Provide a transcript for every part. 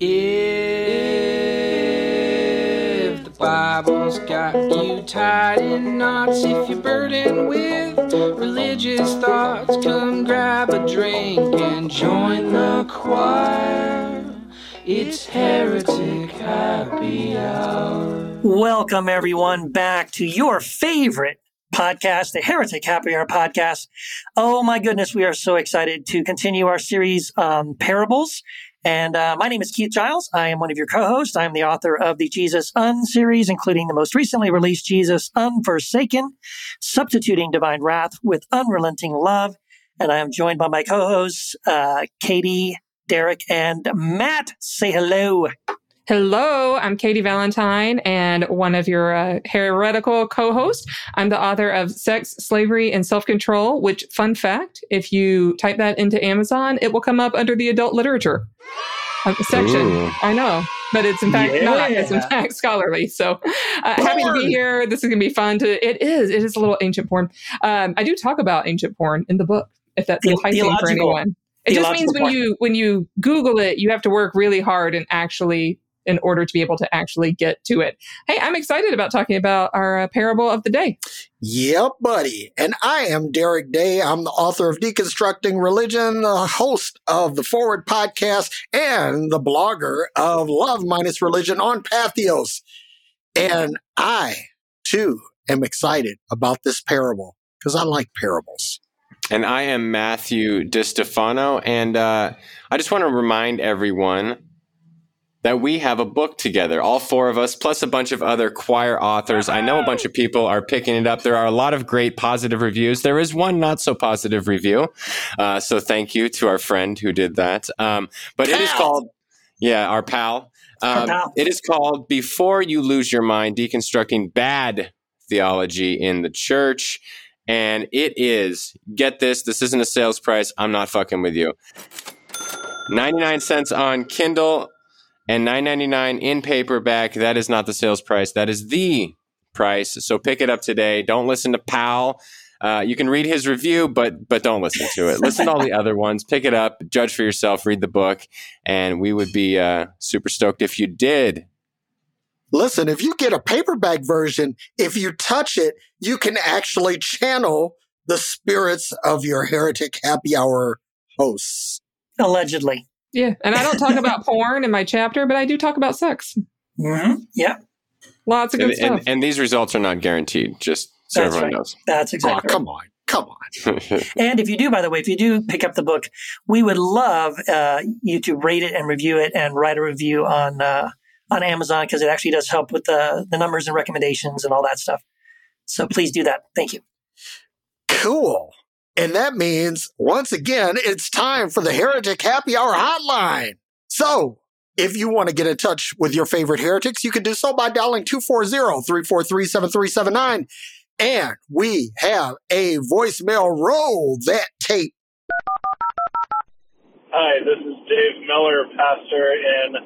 If the Bible's got you tied in knots, if you're burdened with religious thoughts, come grab a drink and join the choir. It's Heretic Happy Hour. Welcome, everyone, back to your favorite podcast, the Heretic Happy Hour podcast. Oh, my goodness, we are so excited to continue our series on parables. And uh, my name is Keith Giles. I am one of your co-hosts. I am the author of the Jesus Un series, including the most recently released Jesus Unforsaken, substituting divine wrath with unrelenting love. And I am joined by my co-hosts, uh, Katie, Derek, and Matt. Say hello. Hello, I'm Katie Valentine and one of your uh, heretical co hosts. I'm the author of Sex, Slavery, and Self Control, which, fun fact, if you type that into Amazon, it will come up under the adult literature uh, section. Ooh. I know, but it's in fact yeah. not. It's in fact scholarly. So uh, happy to be here. This is going to be fun. To It is. It is a little ancient porn. Um, I do talk about ancient porn in the book, if that's the- enticing for anyone. It just means when you when you Google it, you have to work really hard and actually in order to be able to actually get to it. Hey, I'm excited about talking about our uh, parable of the day. Yep, buddy. And I am Derek Day. I'm the author of Deconstructing Religion, the host of the Forward podcast, and the blogger of Love Minus Religion on Patheos. And I, too, am excited about this parable because I like parables. And I am Matthew DiStefano. And uh, I just want to remind everyone that we have a book together, all four of us, plus a bunch of other Quoir authors. I know a bunch of people are picking it up. There are a lot of great positive reviews. There is one not so positive review. Uh, so thank you to our friend who did that. Um, but pal. it is called, yeah, our pal. Um, our pal. It is called Before You Lose Your Mind Deconstructing Bad Theology in the Church. And it is, get this, this isn't a sales price. I'm not fucking with you. 99 cents on Kindle and 9.99 in paperback. That is not the sales price. That is the price. So pick it up today. Don't listen to Pal. Uh, you can read his review, but but don't listen to it. Listen to all the other ones. Pick it up, judge for yourself, read the book, and we would be uh, super stoked if you did. Listen, if you get a paperback version, if you touch it, you can actually channel the spirits of your heretic happy hour hosts. Allegedly. Yeah, and I don't talk about porn in my chapter, but I do talk about sex. Mm-hmm. Yeah, lots of good and, stuff. And, and, these results are not guaranteed. Just so That's everyone right. knows. That's exactly. Oh, come on, come on. and if you do, by the way, if you do pick up the book, we would love uh, you to rate it and review it and write a review on uh, on Amazon because it actually does help with the the numbers and recommendations and all that stuff. So please do that. Thank you. Cool. And that means, once again, it's time for the Heretic Happy Hour Hotline. So, if you want to get in touch with your favorite heretics, you can do so by dialing 240-343-7379. And we have a voicemail. Roll that tape. Hi, this is Dave Miller, pastor in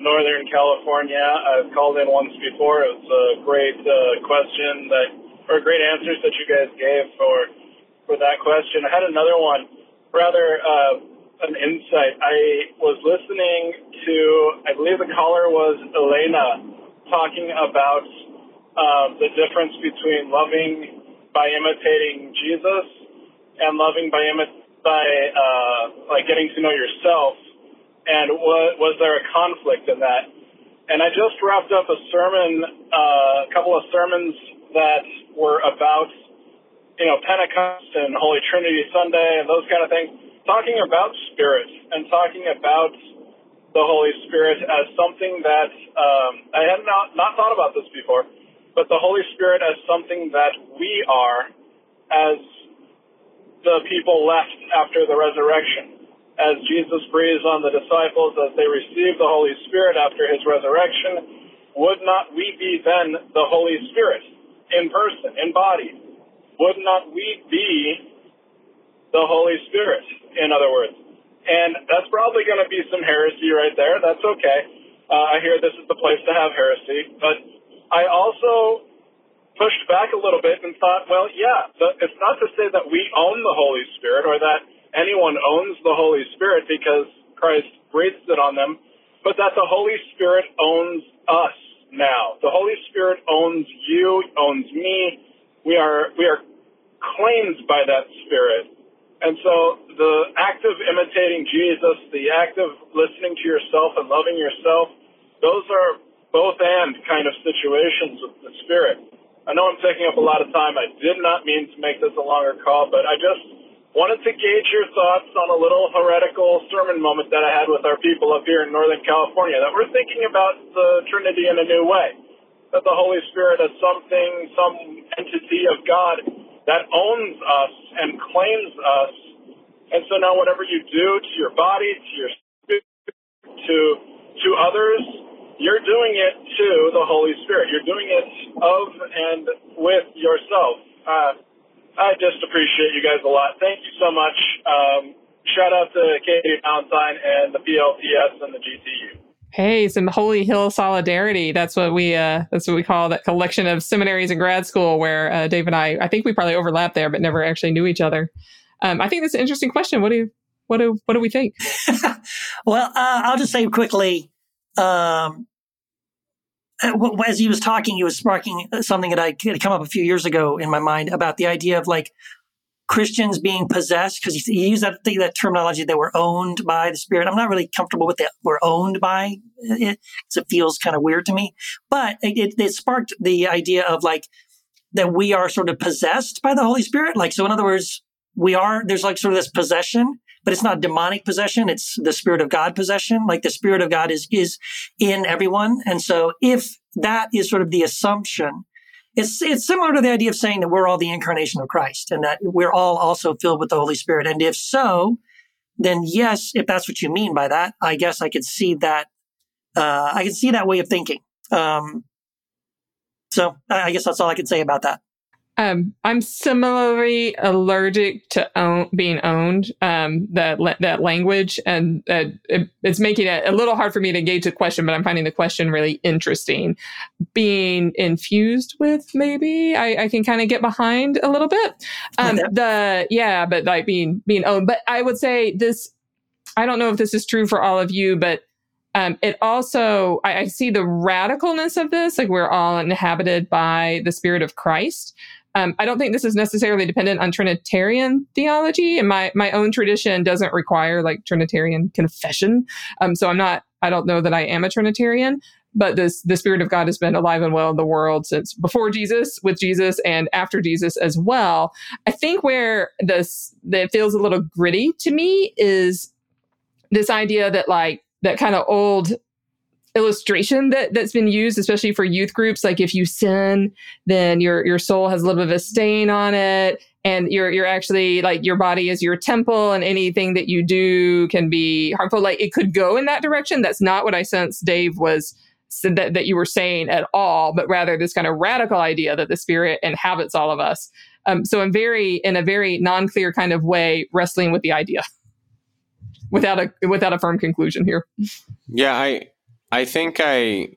Northern California. I've called in once before. It was a great uh, question that, or great answers that you guys gave for for that question. I had another one, rather uh, an insight. I was listening to, I believe the caller was Elena, talking about uh, the difference between loving by imitating Jesus and loving by imi- by uh, like getting to know yourself. And was, there a conflict in that? And I just wrapped up a sermon, uh, a couple of sermons that were about you know, Pentecost and Holy Trinity Sunday and those kind of things, talking about spirit and talking about the Holy Spirit as something that um, I had not not thought about this before, but the Holy Spirit as something that we are as the people left after the resurrection. As Jesus breathes on the disciples as they receive the Holy Spirit after his resurrection, would not we be then the Holy Spirit in person, in body? Would not we be the Holy Spirit, in other words? And that's probably going to be some heresy right there. That's okay. Uh, I hear this is the place to have heresy. But I also pushed back a little bit and thought, well, yeah, it's not to say that we own the Holy Spirit or that anyone owns the Holy Spirit because Christ breathes it on them. but that the Holy Spirit owns us now. The Holy Spirit owns you, owns me. We are we are claimed by that Spirit. And so the act of imitating Jesus, the act of listening to yourself and loving yourself, those are both and kind of situations with the Spirit. I know I'm taking up a lot of time. I did not mean to make this a longer call, but I just wanted to gauge your thoughts on a little heretical sermon moment that I had with our people up here in Northern California that we're thinking about the Trinity in a new way. That the Holy Spirit is something, some entity of God that owns us and claims us. And so now whatever you do to your body, to your spirit, to to others, you're doing it to the Holy Spirit. You're doing it of and with yourself. Uh, I just appreciate you guys a lot. Thank you so much. Um, shout out to Katie Valentine and the PLTS and the GTU. Hey, some Holy Hill solidarity. That's what we uh, that's what we call that collection of seminaries and grad school where uh, Dave and I I think we probably overlapped there, but never actually knew each other. Um, I think that's an interesting question. What do you, what do what do we think? well, uh, I'll just say quickly. Um, as he was talking, he was sparking something that I had come up a few years ago in my mind about the idea of like Christians being possessed, because he used that that terminology they were owned by the Spirit. I'm not really comfortable with that. We're owned by it because it feels kind of weird to me. But it, it sparked the idea of like that we are sort of possessed by the Holy Spirit. Like, so in other words, we are, there's like sort of this possession, but it's not demonic possession. It's the Spirit of God possession. Like the Spirit of God is, is in everyone. And so if that is sort of the assumption, it's it's similar to the idea of saying that we're all the incarnation of Christ and that we're all also filled with the Holy Spirit. And if so, then yes, if that's what you mean by that, I guess I could see that. Uh, I can see that way of thinking. Um, so I guess that's all I can say about that. Um, I'm similarly allergic to own, being owned. Um, that that language, and uh, it, it's making it a little hard for me to engage the question. But I'm finding the question really interesting. Being infused with, maybe I, I can kind of get behind a little bit. Um, okay. The yeah, but like being being owned. But I would say this. I don't know if this is true for all of you, but um, it also I, I, see the radicalness of this like we're all inhabited by the spirit of christ um, I don't think this is necessarily dependent on Trinitarian theology, and my my own tradition doesn't require like Trinitarian confession. Um, so I'm not. I don't know that I am a Trinitarian, but this the Spirit of God has been alive and well in the world since before Jesus, with Jesus, and after Jesus as well. I think where this that feels a little gritty to me is this idea that like that kind of old illustration that that's been used especially for youth groups. Like if you sin then your your soul has a little bit of a stain on it and you're you're actually like your body is your temple and anything that you do can be harmful. Like it could go in that direction. That's not what i sense dave was that, that you were saying at all but rather this kind of radical idea that the spirit inhabits all of us. Um, so i'm very in a very non-clear kind of way wrestling with the idea. Without a without a firm conclusion here. Yeah i I think I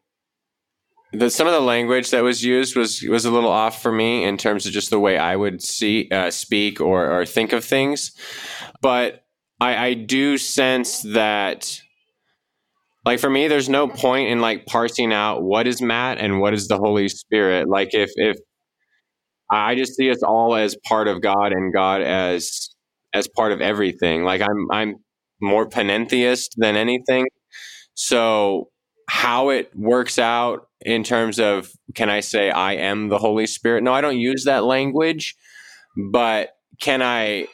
the some of the language that was used was was a little off for me in terms of just the way I would see uh, speak or or think of things, but I, I do sense that like for me there's no point in like parsing out what is Matt and what is the Holy Spirit. Like if if I just see us all as part of God and God as as part of everything. Like I'm I'm more panentheist than anything. So how it works out in terms of can I say I am the Holy Spirit? No, I don't use that language, but can I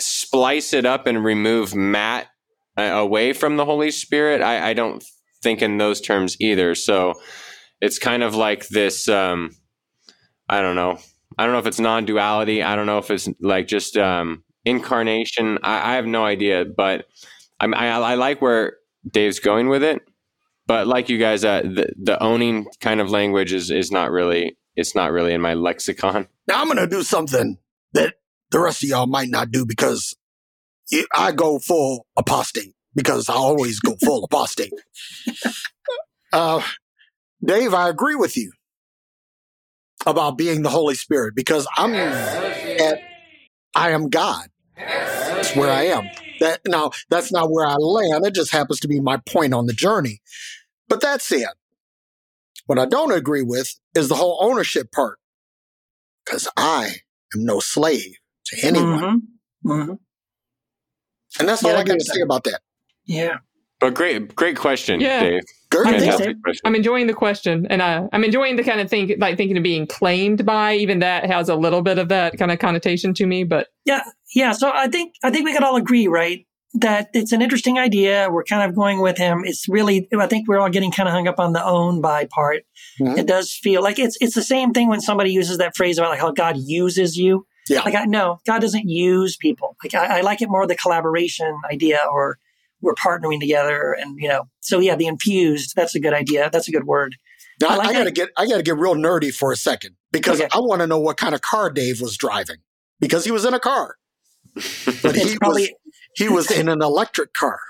splice it up and remove Matt uh, away from the Holy Spirit? I, I don't think in those terms either. So it's kind of like this. Um, I don't know. I don't know if it's non-duality. I don't know if it's like just um, incarnation. I, I, have no idea, but I, I, I like where Dave's going with it but like you guys, uh, the the owning kind of language is is not really it's not really in my lexicon. Now I'm gonna do something that the rest of y'all might not do because I go full apostate because I always go full apostate. Uh, Dave, I agree with you about being the Holy Spirit because I'm at I am God. That's where I am. That now that's not where I land. It just happens to be my point on the journey. But that's it. What I don't agree with is the whole ownership part. Because I am no slave to anyone. Mhm. Mhm. And that's Yeah, all I I got to say that. about that. Yeah. But great, great question, Yeah. Dave. I think Fantastic so. question. I'm enjoying the question, and uh, I'm enjoying the kind of think, like thinking of being claimed by. Even that has a little bit of that kind of connotation to me, but Yeah, yeah. So I think I think we could all agree, right, that it's an interesting idea. We're kind of going with him. It's really, I think we're all getting kind of hung up on the own by part. Mhm. It does feel like it's it's the same thing when somebody uses that phrase about like how God uses you. Yeah. Like I no, God doesn't use people. Like I, I like it more the collaboration idea, or we're partnering together, and you know. So yeah, the infused. That's a good idea. That's a good word. Now, I I, got to that. get I got to get real nerdy for a second because Okay. I want to know what kind of car Dave was driving because he was in a car, but It's he probably. was he was in an electric car.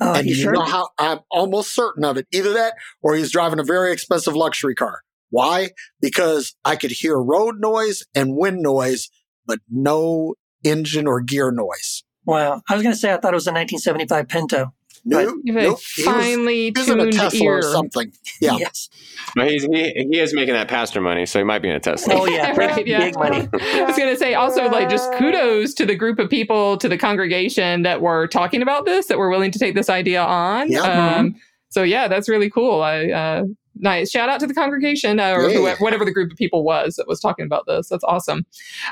Oh, and you sure? know how I'm almost certain of it. Either that or he's driving a very expensive luxury car. Why? Because I could hear road noise and wind noise, but no engine or gear noise. wow. I was going to say I thought it was a 1975 Pinto. No, you have a nope. He was, finely he was in a tuned Tesla ear. or something. Yeah. Yes. But he's, he, he is making that pastor money, so he might be in a Tesla. Oh yeah. Right, yeah. Big money. I was going to say also like just kudos to the group of people to the congregation that were talking about this that were willing to take this idea on. Yeah. Um, so yeah, that's really cool. I uh, nice shout out to the congregation uh, or Yeah. whoever, whatever the group of people was that was talking about this. That's awesome.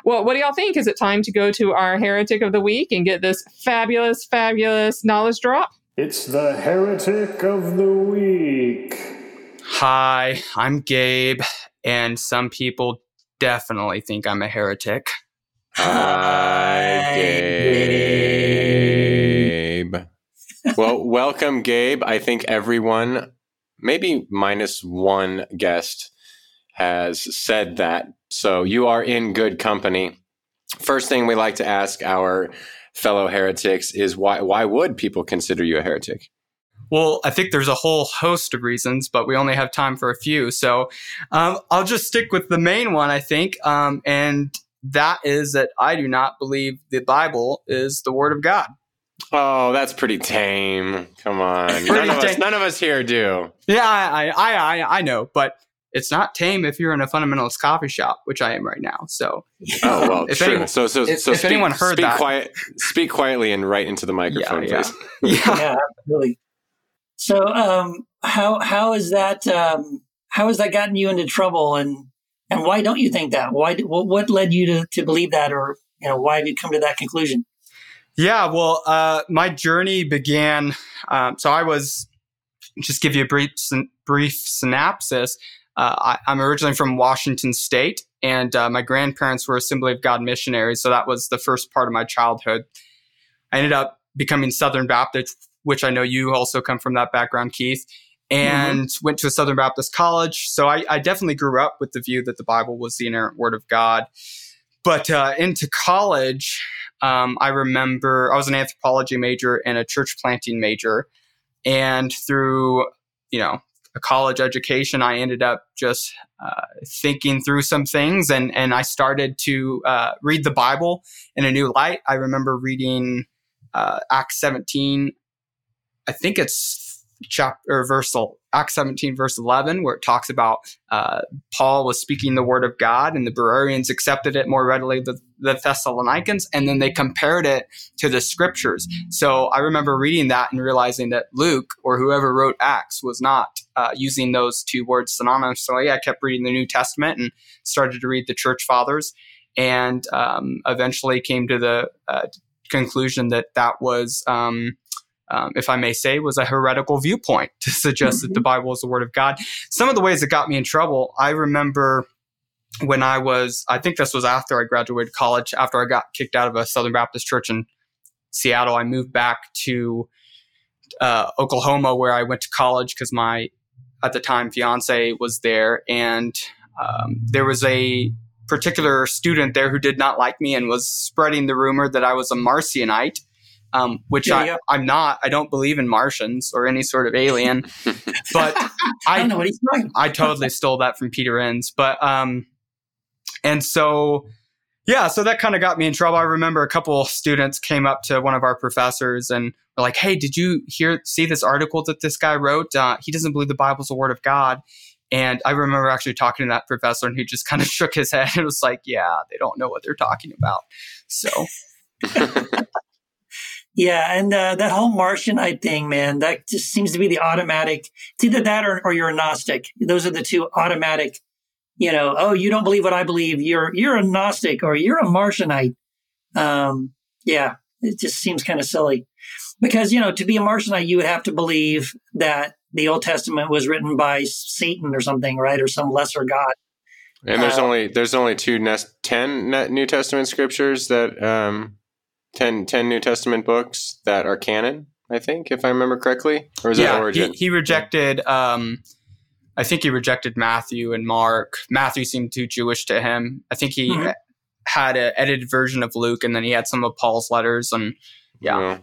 Well, what do y'all think? Is it time to go to our heretic of the week and get this fabulous, fabulous knowledge drop? It's the Heretic of the Week. Hi, I'm Gabe, and some people definitely think I'm a heretic. Hi, Gabe. well, welcome, Gabe. I think everyone, maybe minus one guest, has said that. So you are in good company. First thing we like to ask our fellow heretics is why why would people consider you a heretic? Well, I think there's a whole host of reasons, but we only have time for a few. So um, I'll just stick with the main one, I think. Um, and that is that I do not believe the Bible is the Word of God. Oh, that's pretty tame. Come on. None of us none of us here do. Yeah, I, I, I, I know, but it's not tame if you're in a fundamentalist coffee shop, which I am right now. So Oh well, If true. anyone- so so if- so if speak, anyone heard speak that- quiet, speak quietly and right into the microphone, yeah. please. yeah. yeah, absolutely. So, um, how how is that? Um, how has that gotten you into trouble, and and why don't you think that? Why? What, what led you to, to believe that, or you know, why have you come to that conclusion? Yeah, well, uh, my journey began. Um, so I was just give you a brief brief synopsis. Uh, I, I'm originally from Washington State, and uh, my grandparents were Assembly of God missionaries. So that was the first part of my childhood. I ended up becoming Southern Baptist, which I know you also come from that background, Keith, and went to a Southern Baptist college. So I, I definitely grew up with the view that the Bible was the inerrant Word of God. But uh, into college, um, I remember I was an anthropology major and a church planting major, and through you know a college education, I ended up just uh, thinking through some things, and and I started to uh, read the Bible in a new light. I remember reading uh, Acts 17. I think it's chapter verse Acts 17 verse 11 where it talks about uh, Paul was speaking the word of God and the Bereans accepted it more readily than the Thessalonians and then they compared it to the scriptures. So I remember reading that and realizing that Luke or whoever wrote Acts was not uh, using those two words synonymously. I kept reading the New Testament and started to read the church fathers and um, eventually came to the uh, conclusion that that was um, um, if I may say, was a heretical viewpoint to suggest that the Bible is the Word of God. Some of the ways that got me in trouble, I remember when I was, I think this was after I graduated college, after I got kicked out of a Southern Baptist church in Seattle, I moved back to uh, Oklahoma where I went to college because my, at the time, fiance was there. And um, there was a particular student there who did not like me and was spreading the rumor that I was a Marcionite um, which Yeah, I, yeah. I'm not. I don't believe in Martians or any sort of alien. but I don't I, know what he's talking. I totally stole that from Peter Enns. But um, and so yeah, so that kind of got me in trouble. I remember a couple students came up to one of our professors and were like, "Hey, did you hear see this article that this guy wrote? Uh, he doesn't believe the Bible's the word of God." And I remember actually talking to that professor, and he just kind of shook his head and was like, "Yeah, they don't know what they're talking about." So, yeah, and uh, that whole Marcionite thing, man, that just seems to be the automatic. It's either that or, or you're a Gnostic. Those are the two automatic you know, oh, you don't believe what I believe. You're you're a Gnostic or you're a Marcionite. Um, yeah, it just seems kind of silly because you know to be a Marcionite, you would have to believe that the Old Testament was written by Satan or something, right, or some lesser god. And there's uh, only there's only two nest, ten New Testament scriptures that um, 10, 10 New Testament books that are canon. I think, if I remember correctly, or is yeah, that Origen? He, he rejected. Um, I think he rejected Matthew and Mark. Matthew seemed too Jewish to him. I think he mm-hmm. had an edited version of Luke, and then he had some of Paul's letters. And yeah, yeah,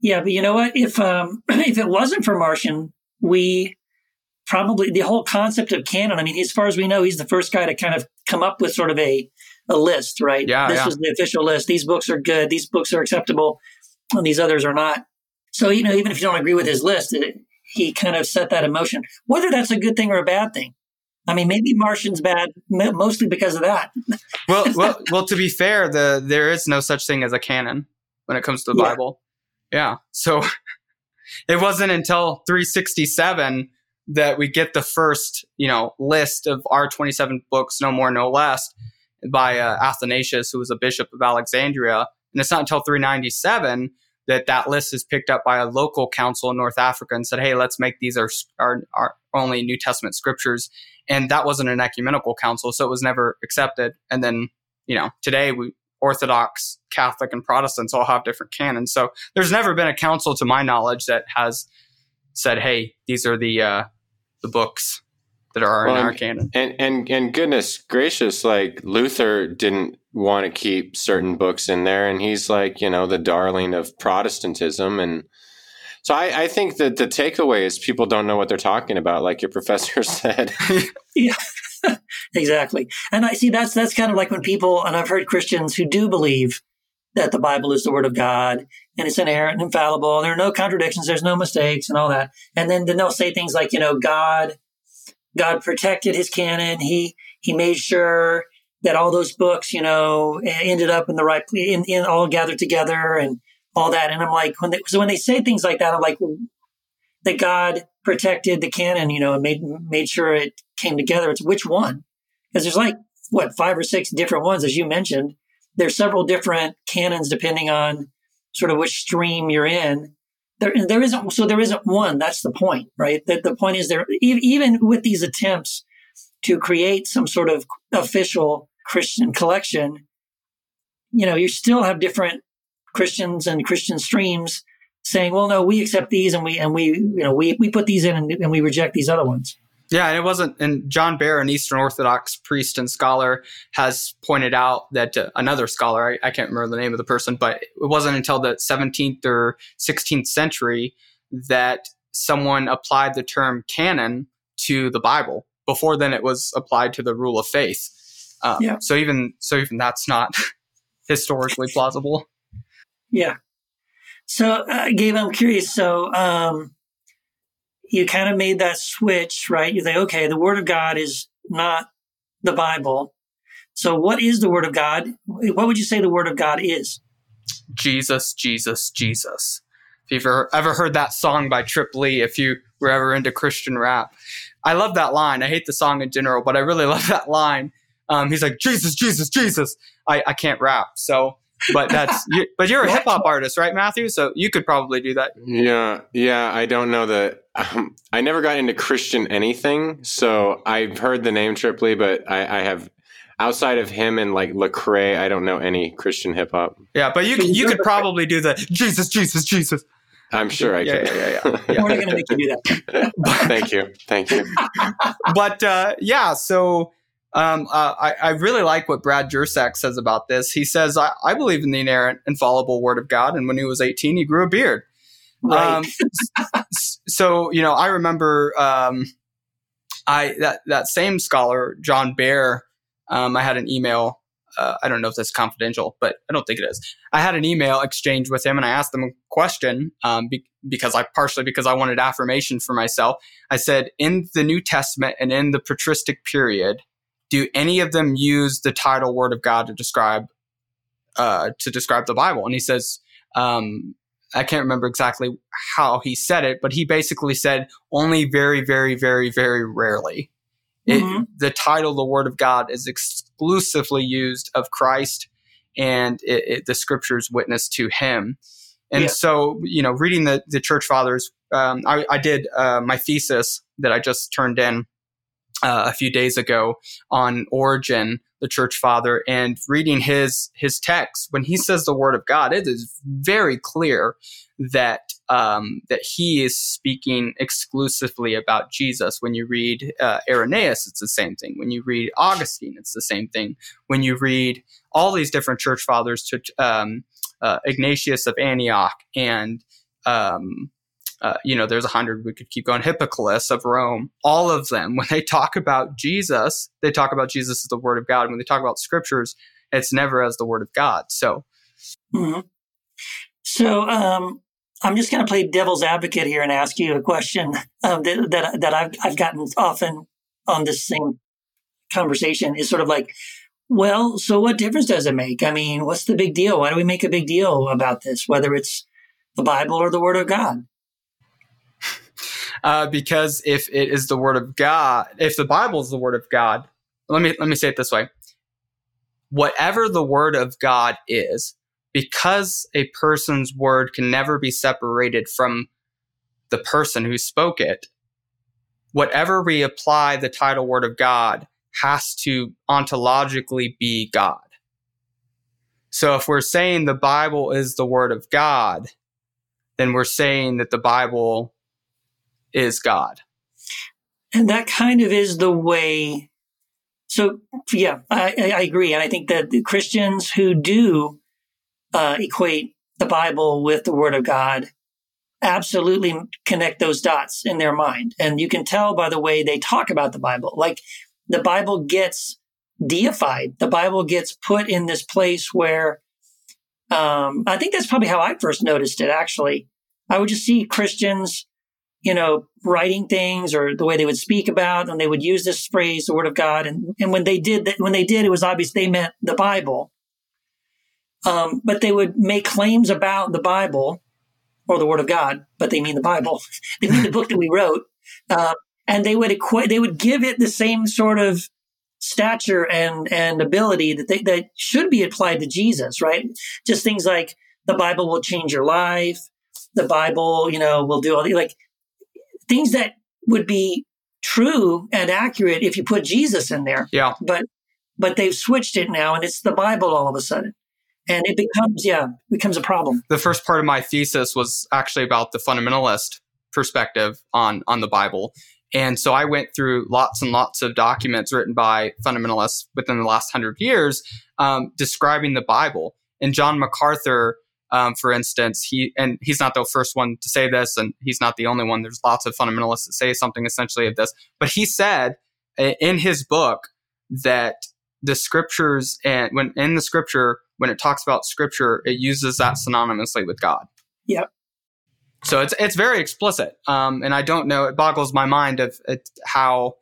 yeah but you know what? If um, if it wasn't for Marcion, we probably the whole concept of canon. I mean, as far as we know, he's the first guy to kind of come up with sort of a a list, right? Yeah, this yeah. was the official list. These books are good. These books are acceptable, and these others are not. So you know, even if you don't agree with his list, it, he kind of set that in motion. Whether that's a good thing or a bad thing, I mean, maybe Marcion's bad mostly because of that. well, well, well. To be fair, the there is no such thing as a canon when it comes to the yeah. Bible. Yeah. So it wasn't until 367 that we get the first, you know, list of our 27 books, no more, no less, by uh, Athanasius, who was a bishop of Alexandria. And it's not until 397 that that list is picked up by a local council in North Africa and said, "Hey, let's make these our, our, our only New Testament scriptures." And that wasn't an ecumenical council, so it was never accepted. And then, you know, today we Orthodox, Catholic, and Protestants all have different canons. So there's never been a council, to my knowledge, that has said, "Hey, these are the uh, the books that are well, in our and, canon." And and and goodness gracious, like Luther didn't want to keep certain books in there. And he's like, you know, the darling of Protestantism. And so I, I think that the takeaway is people don't know what they're talking about, like your professor said. yeah. exactly. And I see that's that's kind of like when people and I've heard Christians who do believe that the Bible is the word of God and it's inerrant and infallible. And there are no contradictions, there's no mistakes and all that. And then, then they'll say things like, you know, God God protected his canon. He he made sure that all those books, you know, ended up in the right, in, in all gathered together and all that. And I'm like, when they, so when they say things like that, I'm like, that God protected the canon, you know, and made made sure it came together. It's which one? Because there's like what five or six different ones, as you mentioned. There's several different canons depending on sort of which stream you're in. There, there isn't so there isn't one. That's the point, right? That the point is there even with these attempts to create some sort of official Christian collection, you know, you still have different Christians and Christian streams saying, well, no, we accept these and we, and we, you know, we, we put these in and, and we reject these other ones. Yeah, and it wasn't. And John Behr, an Eastern Orthodox priest and scholar, has pointed out that uh, another scholar, I, I, can't remember the name of the person, but it wasn't until the 17th or 16th century that someone applied the term canon to the Bible. Before then, it was applied to the rule of faith. Um, yeah. So even so, even that's not historically plausible. Yeah. So, uh, Gabe, I'm curious. So, um, you kind of made that switch, right? You say, okay, the Word of God is not the Bible. So, what is the Word of God? What would you say the Word of God is? Jesus, Jesus, Jesus. If you've ever, ever heard that song by Trip Lee, if you were ever into Christian rap, I love that line. I hate the song in general, but I really love that line um, he's like Jesus, Jesus, Jesus. I, I can't rap, so but that's you, but you're a hip hop artist, right, Matthew? So you could probably do that. Yeah, yeah. I don't know the. Um, I never got into Christian anything, so I've heard the name Trip Lee, but I, I have outside of him and like Lecrae, I don't know any Christian hip hop. Yeah, but you you could probably do the Jesus, Jesus, Jesus. I'm sure I yeah, can. Yeah, yeah, yeah. yeah. We're going to make you do that. thank you, thank you. but uh, yeah, so um, uh, I, I, really like what Brad Jersak says about this. He says, I, I, believe in the inerrant, infallible word of God. And when he was 18, he grew a beard. Right. Um, so, you know, I remember um, I that, that same scholar, John Behr. um, I had an email uh, I don't know if that's confidential, but I don't think it is. I had an email exchange with him and I asked him a question um, be- because I partially because I wanted affirmation for myself. I said, in the New Testament and in the patristic period, do any of them use the title Word of God to describe uh, to describe the Bible? And he says, um, I can't remember exactly how he said it, but he basically said only very, very, very, very rarely. It, Mhm. the title, the Word of God, is exclusively used of Christ, and it, it, the Scriptures witness to Him. And Yeah. so, you know, reading the the Church Fathers, um, I, I did uh, my thesis that I just turned in uh, a few days ago on Origen, the Church Father, and reading his his text when he says the Word of God, it is very clear that um, that he is speaking exclusively about Jesus. When you read uh, Irenaeus, it's the same thing. When you read Augustine, it's the same thing. When you read all these different church fathers, to um, uh, Ignatius of Antioch, and um, uh, you know, there's a hundred. We could keep going. Hippolytus of Rome. All of them, when they talk about Jesus, they talk about Jesus as the Word of God. When they talk about Scriptures, it's never as the Word of God. So Mhm. So um, I'm just going to play devil's advocate here and ask you a question um, that, that that I've I've gotten often on this same conversation. Is sort of like, well, so what difference does it make? I mean, what's the big deal? Why do we make a big deal about this, whether it's the Bible or the Word of God? Uh, because if it is the word of God, if the Bible is the word of God, let me let me say it this way: whatever the word of God is, because a person's word can never be separated from the person who spoke it. Whatever we apply the title word of God has to ontologically be God. So if we're saying the Bible is the word of God, then we're saying that the Bible is God. And that kind of is the way. So, yeah, I, I agree. And I think that the Christians who do uh, equate the Bible with the Word of God absolutely connect those dots in their mind. And you can tell by the way they talk about the Bible. Like the Bible gets deified, the Bible gets put in this place where um, I think that's probably how I first noticed it, actually. I would just see Christians you know, writing things or the way they would speak about, and they would use this phrase, the word of God. And, and when they did that, when they did, it was obvious they meant the Bible. Um, but they would make claims about the Bible or the word of God, but they mean the Bible. they mean the book that we wrote. Uh, and they would equate, they would give it the same sort of stature and, and ability that they, that should be applied to Jesus, right? Just things like the Bible will change your life. The Bible, you know, will do all the, like, things that would be true and accurate if you put Jesus in there. Yeah. But but they've switched it now and it's the Bible all of a sudden. And it becomes yeah, becomes a problem. The first part of my thesis was actually about the fundamentalist perspective on on the Bible. And so I went through lots and lots of documents written by fundamentalists within the last hundred years um, describing the Bible. And John MacArthur um, for instance, he and he's not the first one to say this, and he's not the only one. There's lots of fundamentalists that say something essentially of this. But he said in his book that the scriptures and when in the scripture when it talks about scripture, it uses that synonymously with God. Yep. So it's it's very explicit, um, and I don't know. It boggles my mind of it, how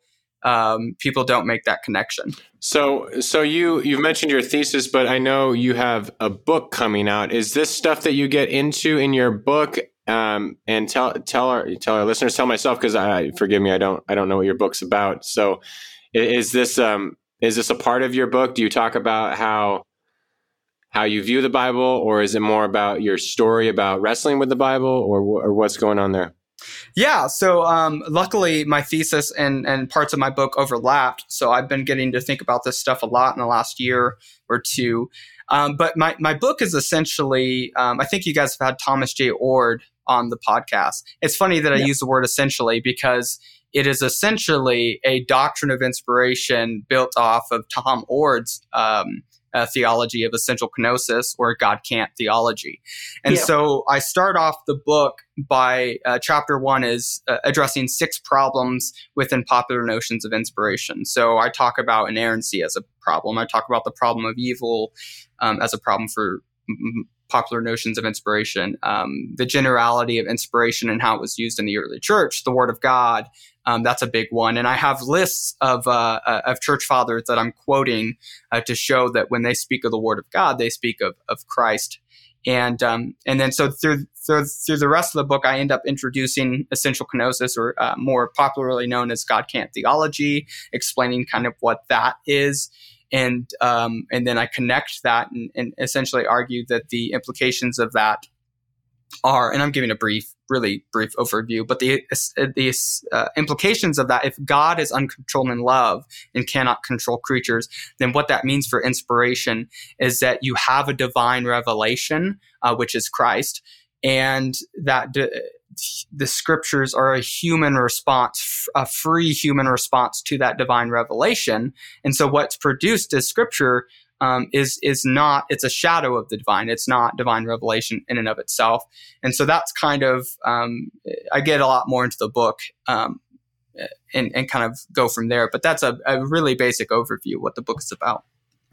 um, people don't make that connection. So, so you you've mentioned your thesis, but I know you have a book coming out. Is this stuff that you get into in your book? Um, and tell tell our tell our listeners, tell myself because I forgive me, I don't I don't know what your book's about. So, is this um is this a part of your book? Do you talk about how how you view the Bible, or is it more about your story about wrestling with the Bible, or or what's going on there? Yeah, so um, luckily my thesis and, and parts of my book overlapped. So I've been getting to think about this stuff a lot in the last year or two. Um, but my, my book is essentially, um, I think you guys have had Thomas J. Oord on the podcast. It's funny that I Yeah. use the word essentially because it is essentially a doctrine of inspiration built off of Tom Oord's um, uh, theology of essential kenosis or God can't theology. And Yeah. so I start off the book by uh, chapter one is uh, addressing six problems within popular notions of inspiration. So I talk about inerrancy as a problem. I talk about the problem of evil um, as a problem for popular notions of inspiration, um, the generality of inspiration and how it was used in the early church, the Word of God. Um, that's a big one, and I have lists of uh, uh, of church fathers that I'm quoting uh, to show that when they speak of the Word of God, they speak of of Christ, and um, and then so through, through through the rest of the book, I end up introducing essential kenosis, or uh, more popularly known as God can't theology, explaining kind of what that is and um, and then I connect that and, and essentially argue that the implications of that are, and I'm giving a brief, really brief overview, but the the uh, implications of that, if God is uncontrolled in love and cannot control creatures, then what that means for inspiration is that you have a divine revelation, uh, which is Christ, and that. D- the scriptures are a human response, a free human response to that divine revelation. And so what's produced as scripture um, is is not it's a shadow of the divine. It's not divine revelation in and of itself. And so that's kind of um, I get a lot more into the book um, and and kind of go from there. But that's a, a really basic overview what the book is about.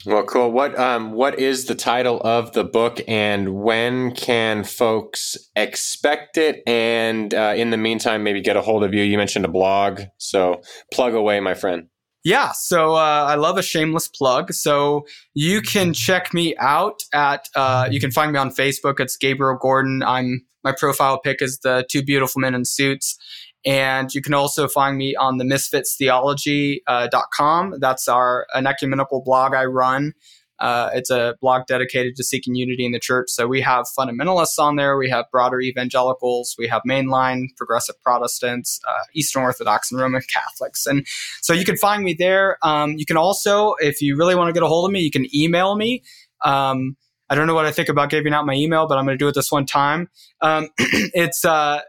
Well, cool. What um what is the title of the book, and when can folks expect it? And uh, in the meantime, maybe get a hold of you. You mentioned a blog, so plug away, my friend. Yeah, so uh, I love a shameless plug. So you can check me out at uh, you can find me on Facebook. It's Gabriel Gordon. I'm my profile pic is the two beautiful men in suits. And you can also find me on the misfitstheology.com. That's our an ecumenical blog I run. Uh, it's a blog dedicated to seeking unity in the church. So we have fundamentalists on there, we have broader evangelicals, we have mainline progressive Protestants, uh, Eastern Orthodox, and Roman Catholics. And so you can find me there. Um, you can also, if you really want to get a hold of me, you can email me. Um, I don't know what I think about giving out my email, but I'm going to do it this one time. Um, it's uh,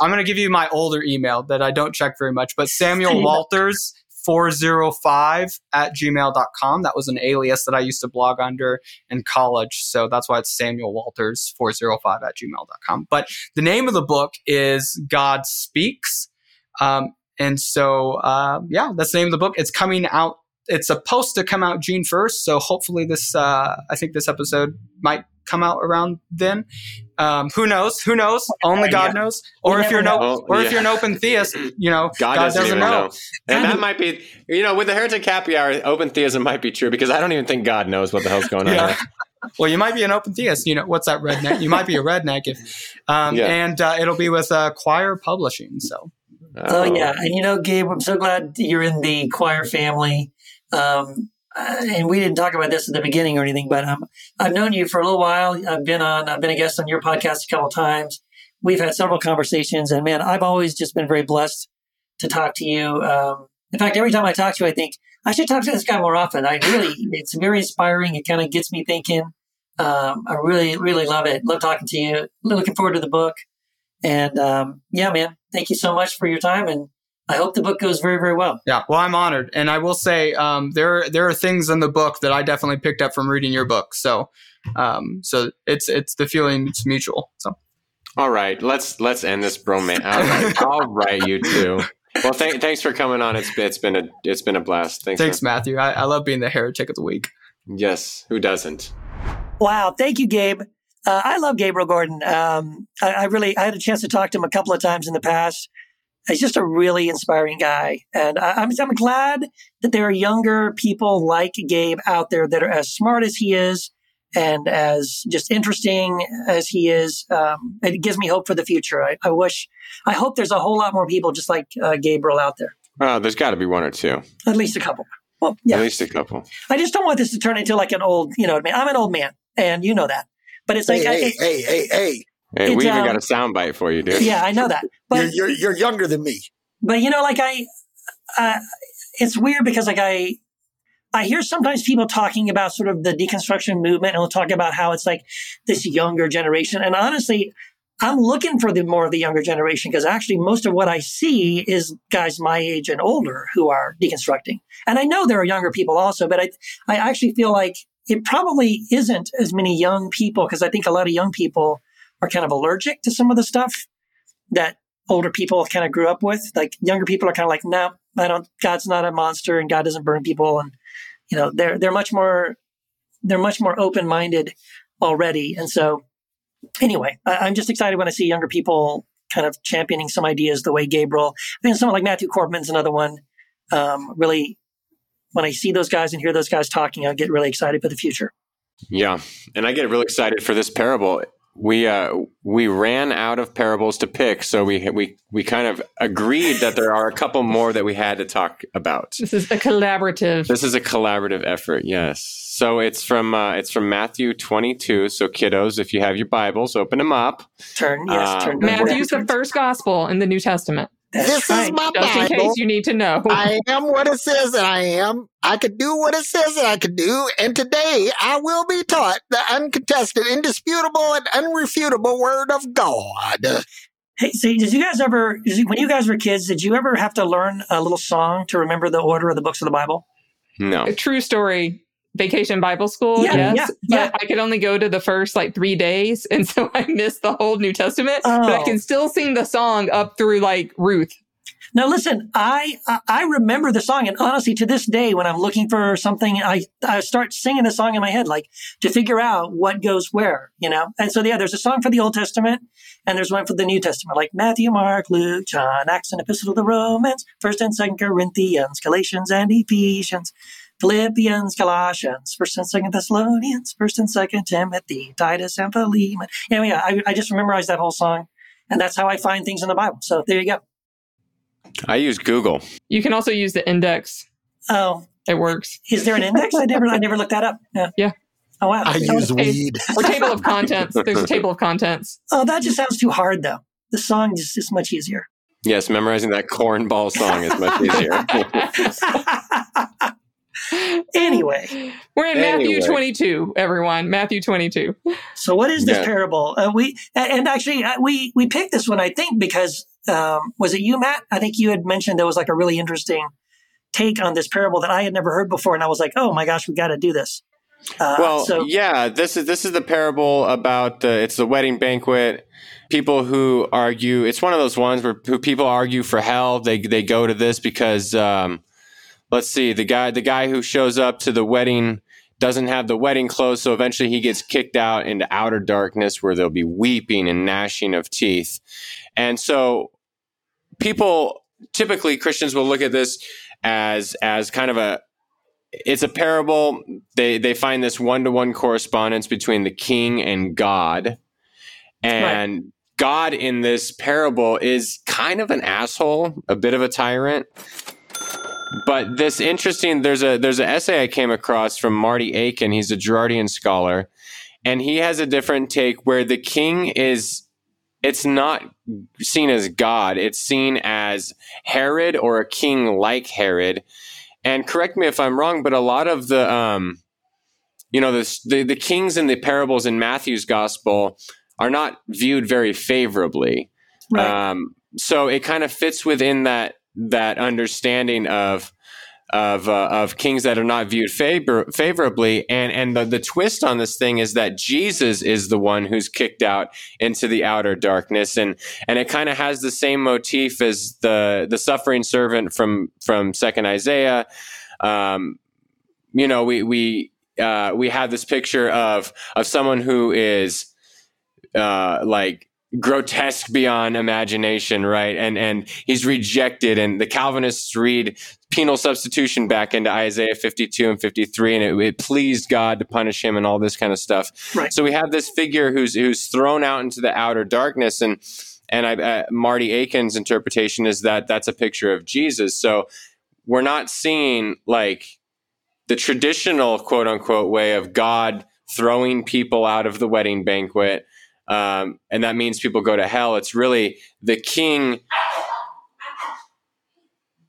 I'm going to give you my older email that I don't check very much, but Samuel Walters 405 at gmail.com. That was an alias that I used to blog under in college. So that's why it's Samuel Walters 405 at gmail.com. But the name of the book is God Speaks. Um, and so, uh, yeah, that's the name of the book. It's coming out. It's supposed to come out June 1st. So hopefully this, uh, I think this episode might come out around then. Um, who knows? Who knows? Only God Yeah. knows. Or You if you're never no, know. or if you're an open theist, you know, God, God, doesn't, doesn't, know. know. And that might be, you know, with the heretic happy hour, open theism might be true because I don't even think God knows what the hell's going on. Yeah. Well, you might be an open theist. You know, what's that redneck? You might be a redneck. If, um, Yeah. And uh, it'll be with uh, Quoir Publishing. So, Oh yeah, and you know, Gabe, I'm so glad you're in the Quoir family. Um, and we didn't talk about this at the beginning or anything, but um, I've known you for a little while. I've been on, I've been a guest on your podcast a couple times. We've had several conversations, and man, I've always just been very blessed to talk to you. Um, in fact, every time I talk to you, I think I should talk to this guy more often. I really, it's very inspiring. It kind of gets me thinking. Um, I really, really love it. Love talking to you. Looking forward to the book. And um, yeah, man, thank you so much for your time. And I hope the book goes very, very well. yeah, well, I'm honored. And I will say um, there there are things in the book that I definitely picked up from reading your book. So, um, so it's it's the feeling it's mutual. So, All right, let's let's end this bromance. All right, all right, you two. Well, th- thanks for coming on. It's it's been a it's been a blast. Thanks. thanks, man. Matthew. I, I love being the heretic of the week. Yes, who doesn't? Wow, thank you, Gabe. Uh, I love Gabriel Gordon. Um, I, I really I had a chance to talk to him a couple of times in the past. He's just a really inspiring guy, and I, I'm I'm glad that there are younger people like Gabe out there that are as smart as he is and as just interesting as he is. Um, it gives me hope for the future. I, I wish, I hope there's a whole lot more people just like uh, Gabriel out there. Oh, there's got to be one or two, At least a couple. Well, yeah. at least a couple. I just don't want this to turn into like an old, you know, what I mean, I'm an old man, and you know that. But it's like, Hey, I, hey, it- hey, hey, hey. Hey, It's, we even um, got a soundbite for you, dude. yeah, I know that. You're, But you're, you're younger than me. but you know, like I, uh, it's weird because like I, I hear sometimes people talking about sort of the deconstruction movement, and they'll talk about how it's like this younger generation. And honestly, I'm looking for the more of the younger generation because actually most of what I see is guys my age and older who are deconstructing. And I know there are younger people also, but I, I actually feel like it probably isn't as many young people because I think a lot of young people are kind of allergic to some of the stuff that older people kind of grew up with. Like younger people are kind of like, no, I don't. God's not a monster, and God doesn't burn people, and you know they're they're much more they're much more open minded already. And so, anyway, I, am just excited when I see younger people kind of championing some ideas the way Gabriel. I think someone like Matthew Korpman's another one. Um, really, when I see those guys and hear those guys talking, I get really excited for the future. Yeah, and I get really excited for this parable we uh, we ran out of parables to pick, so we we we kind of agreed that there are a couple more that we had to talk about. This is a collaborative. This is a collaborative effort. Yes. So it's from uh, it's from Matthew 22. So kiddos, if you have your Bibles, open them up. Turn yes. Uh, turn. Matthew's the first gospel in the New Testament. That's this right. is my Just Bible. in case you need to know. I am what it says that I am. I can do what it says that I can do. And today I will be taught the uncontested, indisputable, and unrefutable word of God. Hey, see, did you guys ever, when you guys were kids, did you ever have to learn a little song to remember the order of the books of the Bible? No. A true story vacation Bible school. Yeah, yes. Yeah, yeah. But I could only go to the first like three days. And so I missed the whole New Testament. Oh. But I oh. can still sing the song up through like Ruth. Now, listen, I I remember the song, and honestly, to this day, when I'm looking for something, I I start singing the song in my head, like to figure out what goes where, you know. And so, yeah, there's a song for the Old Testament, and there's one for the New Testament, like Matthew, Mark, Luke, John, Acts, and Epistle to the Romans, First and Second Corinthians, Galatians, and Ephesians. Philippians, Colossians, First and Second Thessalonians, First and Second Timothy, Titus, and Philemon. Yeah, yeah. I, I just memorized that whole song, and that's how I find things in the Bible. So there you go. I use Google. You can also use the index. Oh, it works. Is there an index? I never, I never looked that up. Yeah. Yeah. Oh wow. I So- use weed. Or table of contents. There's a table of contents. Oh, that just sounds too hard, though. The song is just much easier. Yes, memorizing that cornball song is much easier. anyway, We're in Matthew Anyway. 22, everyone. Matthew 22. so what is this Yeah. parable? Uh, we and and actually uh, we we picked this one, I think, because um, was it you, Matt? I think you had mentioned there was like a really interesting take on this parable that I had never heard before, and I was like, oh my gosh, we got to do this. Uh, well, so yeah, this is this is the parable about the it's the wedding banquet. People who argue it's one of those ones where who people argue for hell. They they go to this because um, let's see the guy the guy who shows up to the wedding doesn't have the wedding clothes, so eventually he gets kicked out into outer darkness where there'll be weeping and gnashing of teeth. And so people typically Christians will look at this as as kind of a it's a parable. They they find this one to one correspondence between the king and God, and God in this parable is kind of an asshole, a bit of a tyrant. But this interesting. There's a there's an essay I came across from Marty Aiken. He's a Girardian scholar, and he has a different take where the king is. It's not seen as God. It's seen as Herod or a king like Herod and correct me if I'm wrong, but a lot of the, um, you know, the, the the kings in the parables in Matthew's gospel are not viewed very favorably. right. Um, so it kind of fits within that that understanding of of uh, of kings that are not viewed favor- favorably, and and the, the twist on this thing is that Jesus is the one who's kicked out into the outer darkness, and and it kind of has the same motif as the the suffering servant from from Second Isaiah. Um, you know, we we uh, we have this picture of of someone who is uh, like grotesque beyond imagination, right? And and he's rejected, and the Calvinists read penal substitution back into Isaiah 52 and 53, and it, it pleased God to punish him and all this kind of stuff. Right. So we have this figure who's who's thrown out into the outer darkness, and and I, uh, Marty Aiken's interpretation is that that's a picture of Jesus. So we're not seeing like the traditional quote unquote way of God throwing people out of the wedding banquet. Um, and that means people go to hell. It's really the king,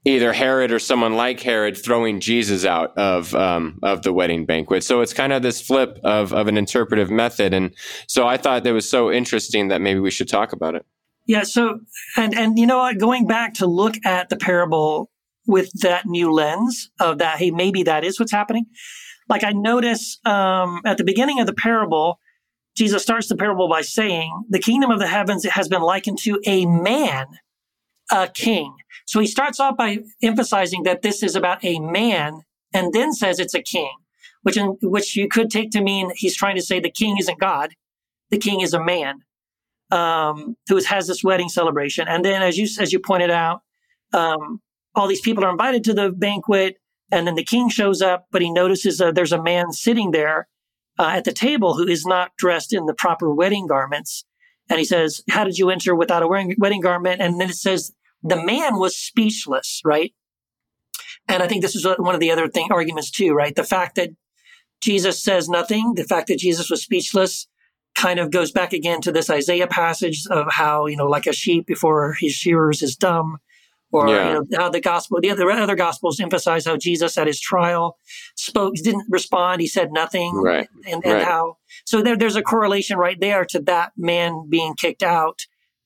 either Herod or someone like Herod, throwing Jesus out of um, of the wedding banquet. So it's kind of this flip of of an interpretive method. And so I thought that was so interesting that maybe we should talk about it. Yeah. So, and and you know what? Going back to look at the parable with that new lens of that, hey, maybe that is what's happening. like I notice um, at the beginning of the parable, Jesus starts the parable by saying, The kingdom of the heavens has been likened to a man, a king. So he starts off by emphasizing that this is about a man and then says it's a king, which, in, which you could take to mean he's trying to say the king isn't God, the king is a man um, who has this wedding celebration. And then, as you, as you pointed out, um, all these people are invited to the banquet. And then the king shows up, but he notices uh, there's a man sitting there uh, at the table who is not dressed in the proper wedding garments. And he says, How did you enter without a wearing, wedding garment? And then it says, The man was speechless, right? And I think this is one of the other thing arguments too, right? The fact that Jesus says nothing, the fact that Jesus was speechless kind of goes back again to this Isaiah passage of how, you know, like a sheep before his shearers is dumb or yeah. you know, how the gospel, the other, other gospels emphasize how Jesus at his trial spoke, didn't respond, he said nothing, right? And, and right. how so there, there's a correlation right there to that man being kicked out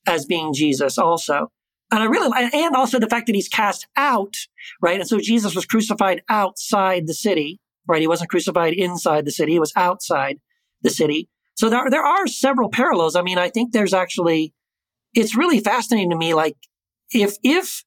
as being Jesus also. And I really, and also the fact that he's cast out, right? And so Jesus was crucified outside the city, right? He wasn't crucified inside the city; he was outside the city. So there, there are several parallels. I mean, I think there's actually, it's really fascinating to me. Like, if if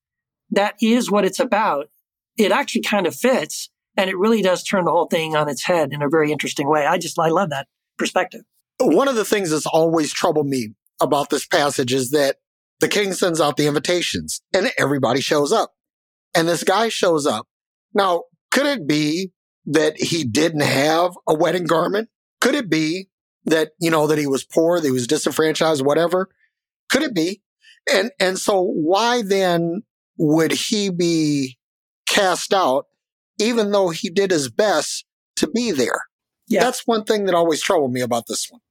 that is what it's about, it actually kind of fits and it really does turn the whole thing on its head in a very interesting way. I just, I love that perspective. One of the things that's always troubled me about this passage is that the king sends out the invitations and everybody shows up and this guy shows up. Now, could it be that he didn't have a wedding garment? Could it be that, you know, that he was poor, that he was disenfranchised, whatever? Could it be? And, and so why then would he be cast out, even though he did his best to be there? Yeah. That's one thing that always troubled me about this one.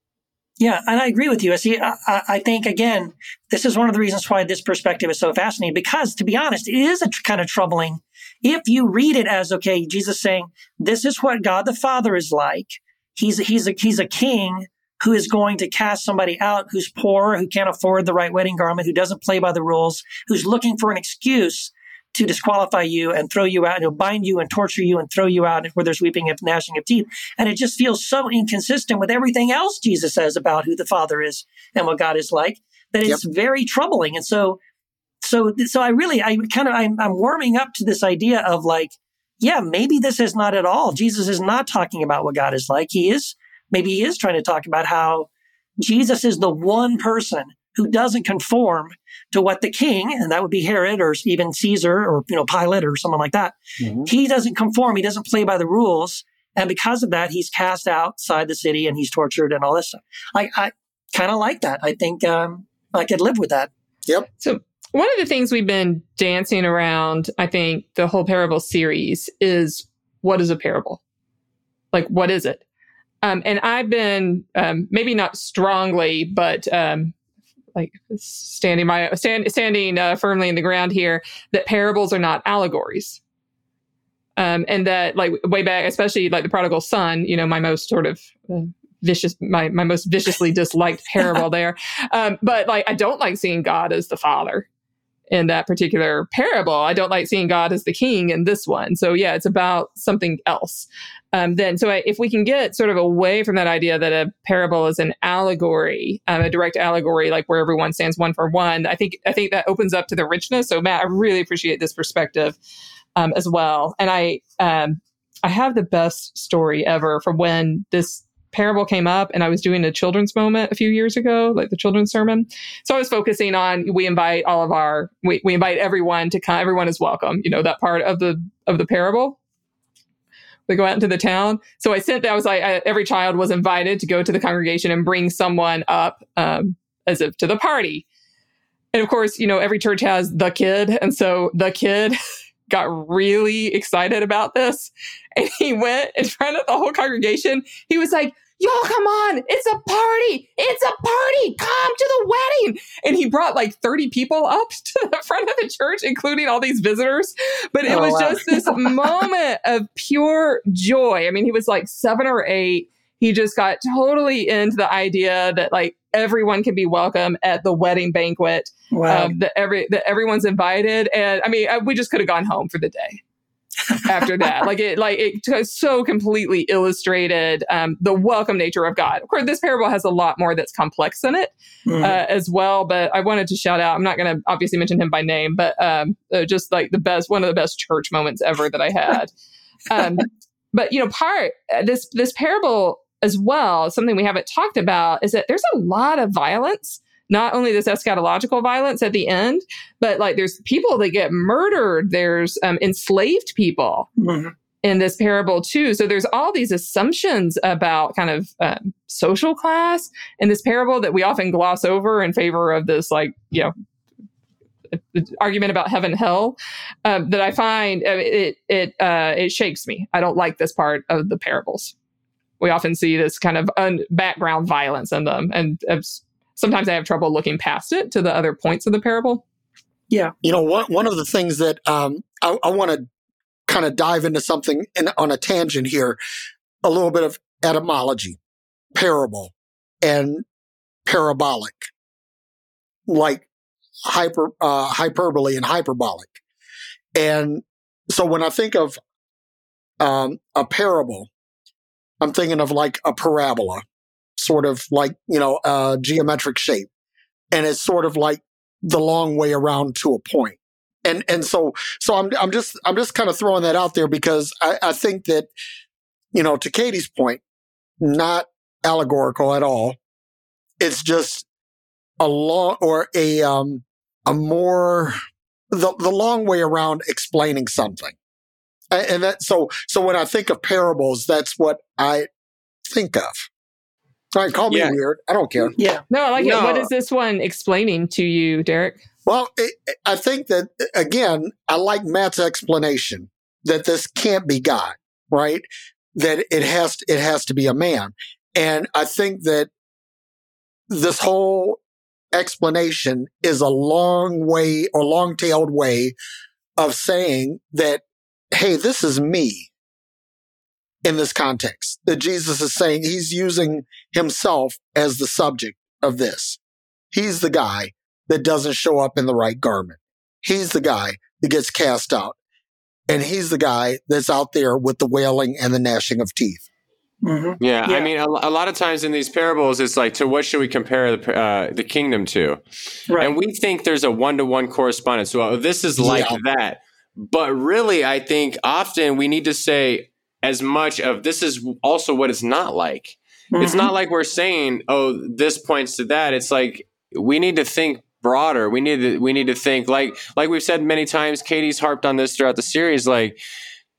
Yeah, and I agree with you. I see. I, I, think again, this is one of the reasons why this perspective is so fascinating. Because, to be honest, it is a tr- kind of troubling if you read it as okay, Jesus saying, "This is what God the Father is like. He's he's a he's a king who is going to cast somebody out who's poor, who can't afford the right wedding garment, who doesn't play by the rules, who's looking for an excuse to disqualify you and throw you out, and he'll bind you and torture you and throw you out where there's weeping and gnashing of teeth. And it just feels so inconsistent with everything else Jesus says about who the Father is and what God is like that it's yep. very troubling. And so, so, so I really, I kind of, I'm, I'm warming up to this idea of like, yeah, maybe this is not at all. Jesus is not talking about what God is like. He is maybe he is trying to talk about how Jesus is the one person who doesn't conform to what the king, and that would be Herod or even Caesar or, you know, Pilate or someone like that. Mm-hmm. He doesn't conform. He doesn't play by the rules. And because of that, he's cast outside the city and he's tortured and all this stuff. I, I kind of like that. I think um, I could live with that. Yep. So one of the things we've been dancing around, I think, the whole parable series is what is a parable? Like, what is it? Um, and I've been um, maybe not strongly, but um, like standing my stand, standing uh, firmly in the ground here that parables are not allegories. Um, and that like way back, especially like the prodigal son, you know, my most sort of uh, vicious, my my most viciously disliked parable there. Um, but like I don't like seeing God as the father in that particular parable. I don't like seeing God as the king in this one. So yeah, it's about something else um, then so I, if we can get sort of away from that idea that a parable is an allegory, um, a direct allegory, like where everyone stands one for one, I think I think that opens up to the richness. So Matt, I really appreciate this perspective um, as well. And I um, I have the best story ever from when this parable came up and I was doing a children's moment a few years ago, like the children's sermon. So I was focusing on we invite all of our we, we invite everyone to come everyone is welcome, you know, that part of the of the parable we go out into the town. So I sent that. I was like, I, every child was invited to go to the congregation and bring someone up um, as if to the party. And of course, you know, every church has the kid. And so the kid got really excited about this. And he went in front of the whole congregation. He was like, y'all come on it's a party it's a party come to the wedding and he brought like 30 people up to the front of the church including all these visitors but it oh, was wow. just this moment of pure joy i mean he was like seven or eight he just got totally into the idea that like everyone can be welcome at the wedding banquet wow. Um, that every that everyone's invited and i mean I, we just could have gone home for the day after that. like it, like it so completely illustrated um, the welcome nature of God. Of course, this parable has a lot more that's complex in it mm-hmm. uh, as well. But I wanted to shout out. I'm not going to obviously mention him by name, but um, uh, just like the best, one of the best church moments ever that I had. um, but you know, part uh, this this parable as well. Something we haven't talked about is that there's a lot of violence not only this eschatological violence at the end, but like there's people that get murdered. There's um, enslaved people mm-hmm. in this parable too. So there's all these assumptions about kind of um, social class in this parable that we often gloss over in favor of this like you know argument about heaven hell um, that I find uh, it it uh, it shakes me. I don't like this part of the parables. We often see this kind of un- background violence in them, and sometimes I have trouble looking past it to the other points of the parable. Yeah. You know, one, one of the things that um, I, I want to kind of dive into something in, on a tangent here, a little bit of etymology, parable and parabolic, like hyper, uh, hyperbole and hyperbolic. And so when I think of um, a parable, I'm thinking of like a parabola sort of like, you know, a geometric shape. And it's sort of like the long way around to a point. And, and so, so I'm, I'm just, I'm just kind of throwing that out there because I, I think that, you know, to Katie's point, not allegorical at all. It's just a long or a, um, a more, the, the long way around explaining something. And that, so, so when I think of parables, that's what I think of. All right, call me yeah. weird. I don't care. Yeah. No, I like no. it. What is this one explaining to you, Derek? Well, it, I think that, again, I like Matt's explanation that this can't be God, right? That it has, to, it has to be a man. And I think that this whole explanation is a long way or long tailed way of saying that, hey, this is me in this context that Jesus is saying he's using himself as the subject of this. He's the guy that doesn't show up in the right garment. He's the guy that gets cast out. And he's the guy that's out there with the wailing and the gnashing of teeth. Mm-hmm. Yeah, yeah, I mean, a, a, lot of times in these parables, it's like, to what should we compare the uh, the kingdom to? Right. And we think there's a one to one correspondence. Well, this is like yeah. that, but really, I think often we need to say, as much of this is also what it's not like. Mm-hmm. It's not like we're saying, oh, this points to that. It's like we need to think broader. We need to we need to think like like we've said many times. Katie's harped on this throughout the series. Like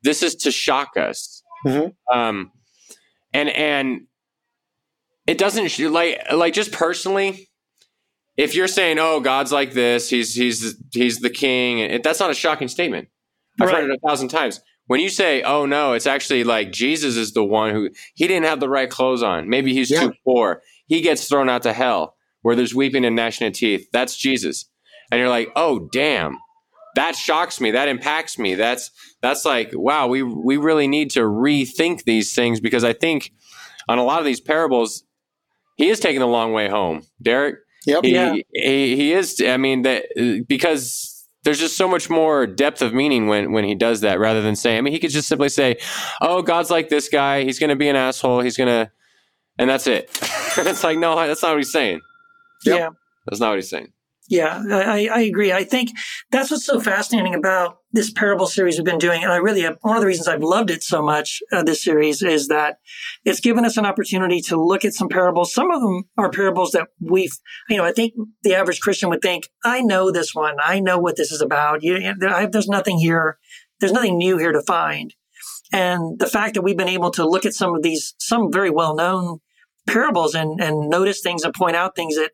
this is to shock us. Mm-hmm. Um, and and it doesn't like like just personally. If you're saying, "Oh, God's like this," he's he's he's the king, it, that's not a shocking statement. I've right. heard it a thousand times. When you say, "Oh no," it's actually like Jesus is the one who he didn't have the right clothes on. Maybe he's yeah. too poor. He gets thrown out to hell where there's weeping and gnashing of teeth. That's Jesus. And you're like, "Oh, damn." That shocks me. That impacts me. That's that's like, wow, we we really need to rethink these things because I think on a lot of these parables, he is taking the long way home. Derek, Yep. He, yeah. he, he is. I mean, that uh, because there's just so much more depth of meaning when when he does that rather than saying I mean he could just simply say, "Oh, God's like this guy. He's going to be an asshole. He's going to," and that's it. it's like no, that's not what he's saying. Yep. Yeah, that's not what he's saying. Yeah, I, I agree. I think that's what's so fascinating about this parable series we've been doing. And I really, have, one of the reasons I've loved it so much, uh, this series, is that it's given us an opportunity to look at some parables. Some of them are parables that we've, you know, I think the average Christian would think, I know this one. I know what this is about. You, I, there's nothing here. There's nothing new here to find. And the fact that we've been able to look at some of these, some very well known parables and, and notice things and point out things that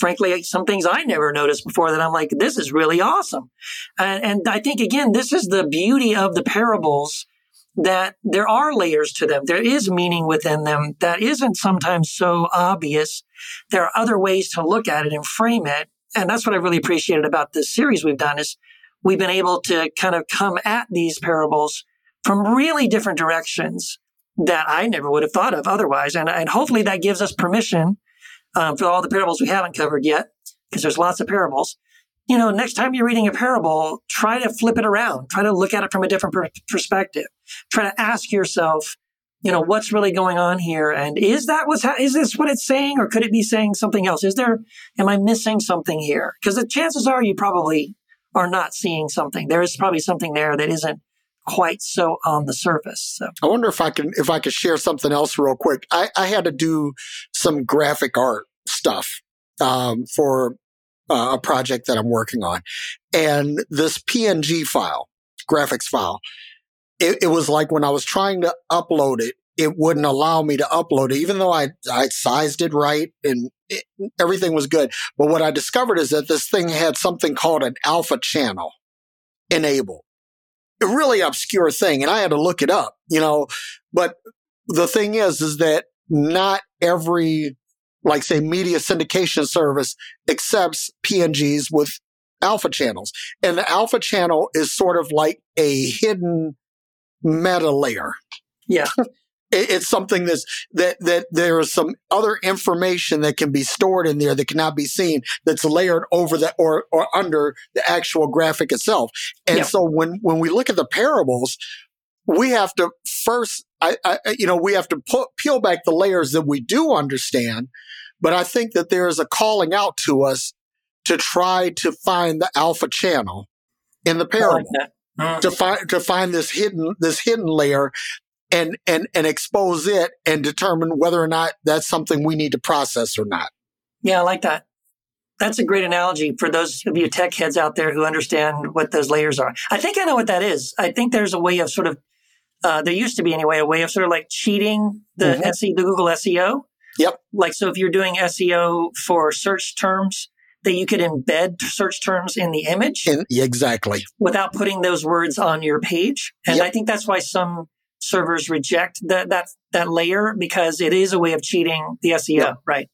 frankly, some things I never noticed before that I'm like, this is really awesome. And, and I think again, this is the beauty of the parables that there are layers to them. There is meaning within them that isn't sometimes so obvious. There are other ways to look at it and frame it. And that's what I really appreciated about this series we've done is we've been able to kind of come at these parables from really different directions that I never would have thought of otherwise. And, and hopefully that gives us permission um, for all the parables we haven't covered yet, because there's lots of parables, you know, next time you're reading a parable, try to flip it around. Try to look at it from a different per- perspective. Try to ask yourself, you know, what's really going on here? And is that what's, ha- is this what it's saying? Or could it be saying something else? Is there, am I missing something here? Because the chances are you probably are not seeing something. There is probably something there that isn't quite so on the surface. So. I wonder if I can if I could share something else real quick. I, I had to do some graphic art stuff um, for uh, a project that I'm working on, and this PNG file, graphics file, it, it was like when I was trying to upload it, it wouldn't allow me to upload it, even though I I sized it right and it, everything was good. But what I discovered is that this thing had something called an alpha channel enabled really obscure thing and I had to look it up, you know, but the thing is, is that not every, like say media syndication service accepts PNGs with alpha channels. And the alpha channel is sort of like a hidden meta layer. Yeah. it's something that's that that there is some other information that can be stored in there that cannot be seen that's layered over the or or under the actual graphic itself and Yeah. so when when we look at the parables we have to first I, I you know we have to pu- peel back the layers that we do understand but i think that there is a calling out to us to try to find the alpha channel in the like parable. Mm. to find to find this hidden this hidden layer and and and expose it and determine whether or not that's something we need to process or not. Yeah, I like that. That's a great analogy for those of you tech heads out there who understand what those layers are. I think I know what that is. I think there's a way of sort of, uh, there used to be anyway, a way of sort of like cheating the Mhm. SE, the Google SEO. Yep. Like, so if you're doing SEO for search terms, that you could embed search terms in the image yeah, exactly. without putting those words on your page. And Yep. I think that's why some servers reject that, that, that layer because it is a way of cheating the SEO, Yep. right?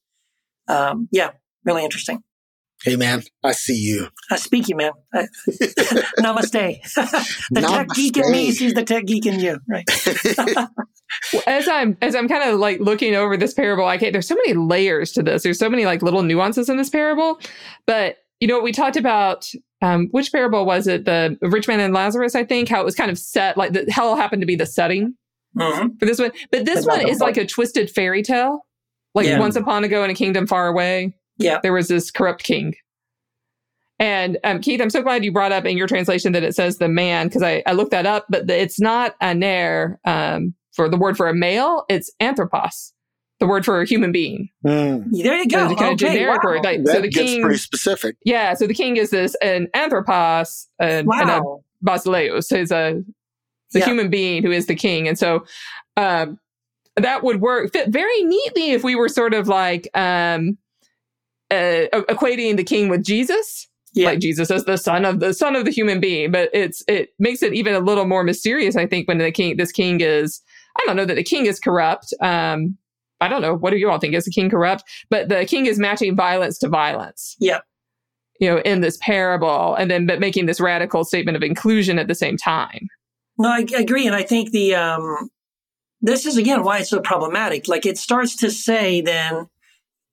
Um, yeah, really interesting. Hey man, I see you. I speak you, man. I, namaste. the tech geek in me Namaste. sees the tech geek in you, right? as I'm as I'm kind of like looking over this parable, I can't, there's so many layers to this. There's so many like little nuances in this parable. But you know, we talked about um, which parable was it? The rich man and Lazarus, I think. How it was kind of set like the hell happened to be the setting Mhm. for this one. But this But one the is like a twisted fairy tale. Like Yeah. once upon a go in a kingdom far away, Yeah. there was this corrupt king. And um, Keith, I'm so glad you brought up in your translation that it says the man because I, I looked that up, but the, it's not aner um, for the word for a male. It's anthropos, the word for a human being. Mm, There you go. it's a kind okay, of generic wow. word. Like, that so the gets king, pretty specific. yeah. So the king is this an anthropos and, and a Wow. basileus is a the Yeah. human being who is the king, and so um, that would work fit very neatly if we were sort of like um, uh, equating the king with Jesus Yeah. like Jesus as the son of the son of the human being. But it's it makes it even a little more mysterious, I think, when the king this king is I don't know that the king is corrupt. Um I don't know. What do you all think? Is the king corrupt? But the king is matching violence to violence. Yep. You know, in this parable, and then but making this radical statement of inclusion at the same time. No, I, I agree, and I think the um, this is again why it's so problematic. Like it starts to say then,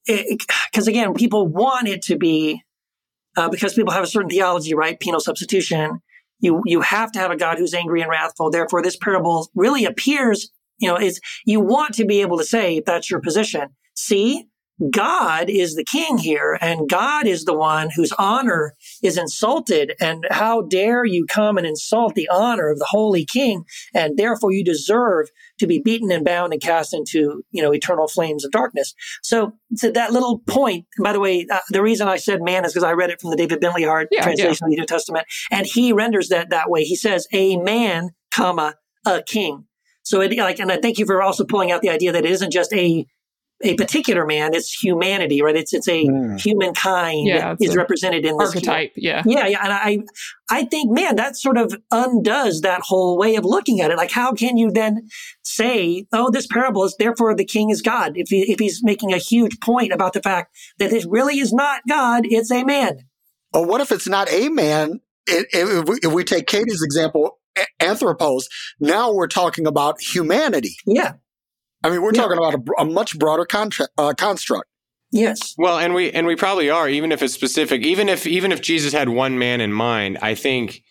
because again, people want it to be uh, because people have a certain theology, right? Penal substitution. You you have to have a God who's angry and wrathful. Therefore, this parable really appears. You know, is you want to be able to say if that's your position. See, God is the king here, and God is the one whose honor is insulted. And how dare you come and insult the honor of the holy king? And therefore, you deserve to be beaten and bound and cast into, you know, eternal flames of darkness. So, to that little point, by the way, uh, the reason I said man is because I read it from the David Bentley Hart Yeah, translation of the New Testament, and he renders that that way. He says, "A man, comma, a king." So, it like, and I thank you for also pulling out the idea that it isn't just a a particular man; it's humanity, right? It's it's a Mm. humankind Yeah, it's is a represented in this human- Archetype, yeah. yeah, yeah, and I, I think, man, that sort of undoes that whole way of looking at it. Like, how can you then say, "Oh, this parable is therefore the king is God"? If he, if he's making a huge point about the fact that this really is not God, it's a man. Or what if it's not a man? If, we, if we take Katie's example, a- anthropos, now we're talking about humanity. Yeah, I mean, we're Yeah. talking about a, a much broader contra- uh, construct. Yes. Well, and we and we probably are, even if it's specific. Even if even if Jesus had one man in mind, I think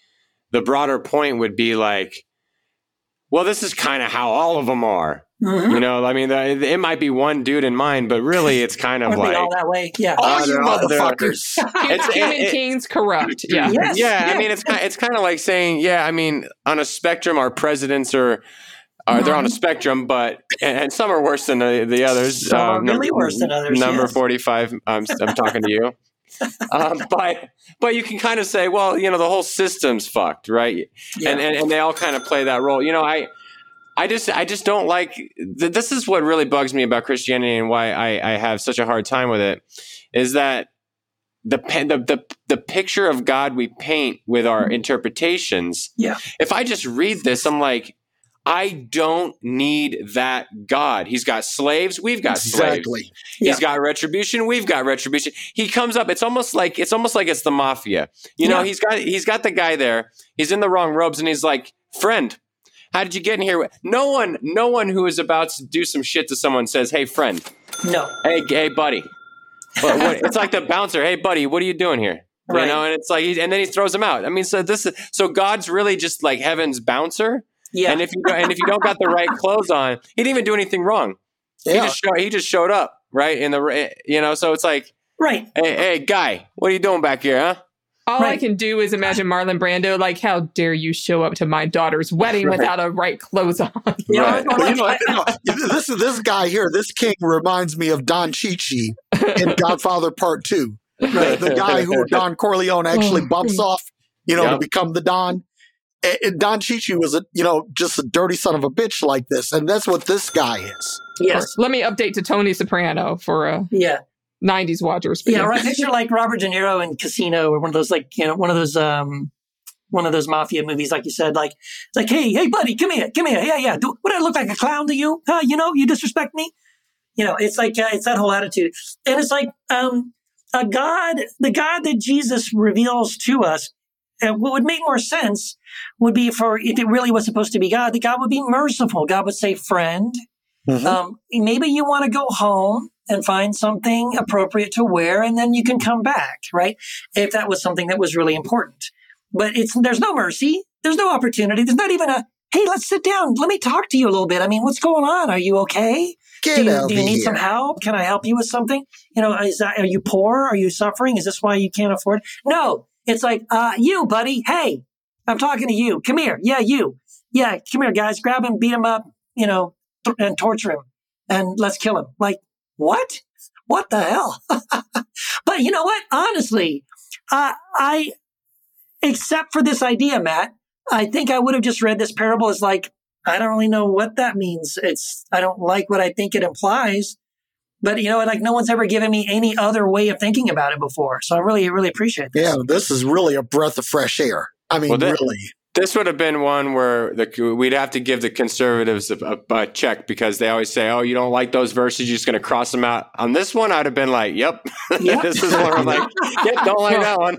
the broader point would be like, well, this is kind of how all of them are. Mm-hmm. You know, I mean, it might be one dude in mind, but really, it's kind of like all that way? Yeah. All Uh, you they're all- they're- motherfuckers. It's- Human it- it- kings corrupt. Yeah. Yes. yeah, yeah. I mean, it's kind it's kind of like saying, yeah, I mean, on a spectrum, our presidents are. are they're on a spectrum, but and, and some are worse than the, the others. Some are really number, worse than others, Number yes. forty-five. I'm I'm talking to you. um, but but you can kind of say, well, you know, the whole system's fucked, right? Yeah. And, and and they all kind of play that role. You know, I I just I just don't like. Th- this is what really bugs me about Christianity and why I I have such a hard time with it is that the the the, the picture of God we paint with our mm-hmm. interpretations. Yeah. If I just read this, I'm like. I don't need that God. He's got slaves. We've got slaves. Yeah. He's got retribution. We've got retribution. He comes up. It's almost like it's almost like it's the mafia. You know, he's got he's got the guy there. He's in the wrong robes, and he's like, "Friend, how did you get in here?" No one, no one who is about to do some shit to someone says, "Hey, friend. no. Hey, hey, buddy." What- what- it's like the bouncer. Hey, buddy, what are you doing here? You know, and it's like, he- and then he throws him out. I mean, so this is so God's really just like heaven's bouncer. Yeah. And if you don't, and if you don't got the right clothes on, he didn't even do anything wrong. He Yeah. just showed, he just showed up right in the eh, you know. So it's like, right. hey, hey, guy, what are you doing back here, huh? All I can do is imagine Marlon Brando, like, how dare you show up to my daughter's wedding Right. without a right clothes on? Yeah, Right. or you know, you know, this this guy here, this king reminds me of Don Ciccio in Godfather Part Two. The, the guy who Don Corleone oh, actually Oh. bumps off, you know, to become the Don. And- and Don Ciccio was a, you know, just a dirty son of a bitch like this, and that's what this guy is. yes. Let me update to Tony Soprano for a Yeah. 90s watchers. but Yeah. Right. Picture like Robert De Niro in Casino or one of those like, you know, one of those, um, one of those mafia movies, like you said, like, it's like, hey, hey, buddy, come here, come here. Yeah, yeah. Do, would I look like a clown to you? Huh? You know, you disrespect me? You know, it's like, uh, it's that whole attitude. And it's like, um, a God, the God that Jesus reveals to us, uh, what would make more sense would be for if it really was supposed to be God, that God would be merciful. God would say, friend, Mhm. um, maybe you want to go home and find something appropriate to wear, and then you can come back, right? If that was something that was really important. But it's there's no mercy, there's no opportunity, there's not even a hey, let's sit down, let me talk to you a little bit. I mean, what's going on? Are you okay? Get do you, do you need here. some help? Can I help you with something? You know, is that, are you poor? Are you suffering? Is this why you can't afford? No, it's like, uh, you, buddy. Hey, I'm talking to you. Come here. Yeah, you. Yeah, come here, guys. Grab him, beat him up, you know, th- and torture him and let's kill him. Like, what? What the hell? but you know what? Honestly, uh, I, except for this idea, Matt, I think I would have just read this parable as like, I don't really know what that means. It's, I don't like what I think it implies. But you know, like no one's ever given me any other way of thinking about it before. So I really, really appreciate this. Yeah, this is really a breath of fresh air. I mean, Well, that- really. This would have been one where the, we'd have to give the conservatives a, a, a check because they always say, "Oh, you don't like those verses, you're just going to cross them out." On this one, I'd have been like, "Yep, Yep. this is where I'm like, don't like that one."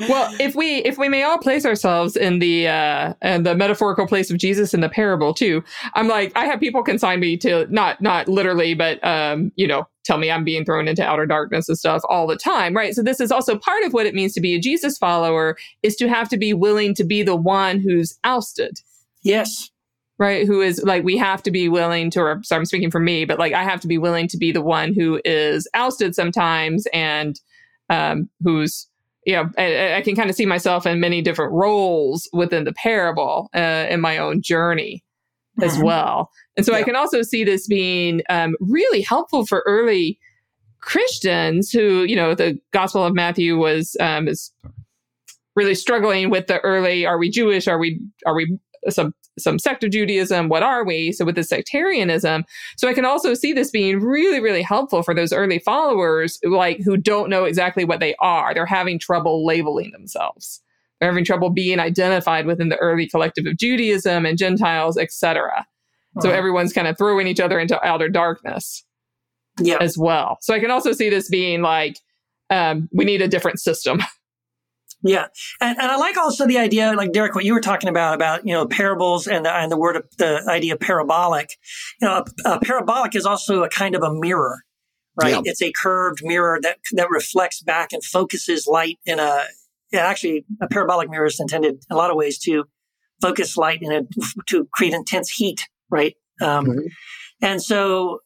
well, if we if we may all place ourselves in the uh in the metaphorical place of Jesus in the parable too, I'm like I have people consign me to not not literally, but um you know tell me I'm being thrown into outer darkness and stuff all the time, right? So this is also part of what it means to be a Jesus follower is to have to be willing to be the one who's ousted. Yes. Right, who is like we have to be willing to, or sorry, I'm speaking for me, but like I have to be willing to be the one who is ousted sometimes, and um, who's you know, I, I can kind of see myself in many different roles within the parable uh, in my own journey as Mhm. well. And so I can also see this being um, really helpful for early Christians who, you know, the Gospel of Matthew was um, is really struggling with the early: Are we Jewish? Are we are we some some sect of Judaism? What are we? So with the sectarianism, so I can also see this being really really helpful for those early followers, like who don't know exactly what they are. They're having trouble labeling themselves. They're having trouble being identified within the early collective of Judaism and Gentiles, etc. So Uh-huh. everyone's kind of throwing each other into outer darkness yeah. as well. So I can also see this being like, um, we need a different system. Yeah, and, and I like also the idea, like Derek, what you were talking about about you know parables and the, and the word the idea of parabolic. You know, a, a parabolic is also a kind of a mirror, right? Yeah. It's a curved mirror that that reflects back and focuses light in a. Yeah, actually, a parabolic mirror is intended in a lot of ways to focus light and to create intense heat, right? Um, Mhm. And so,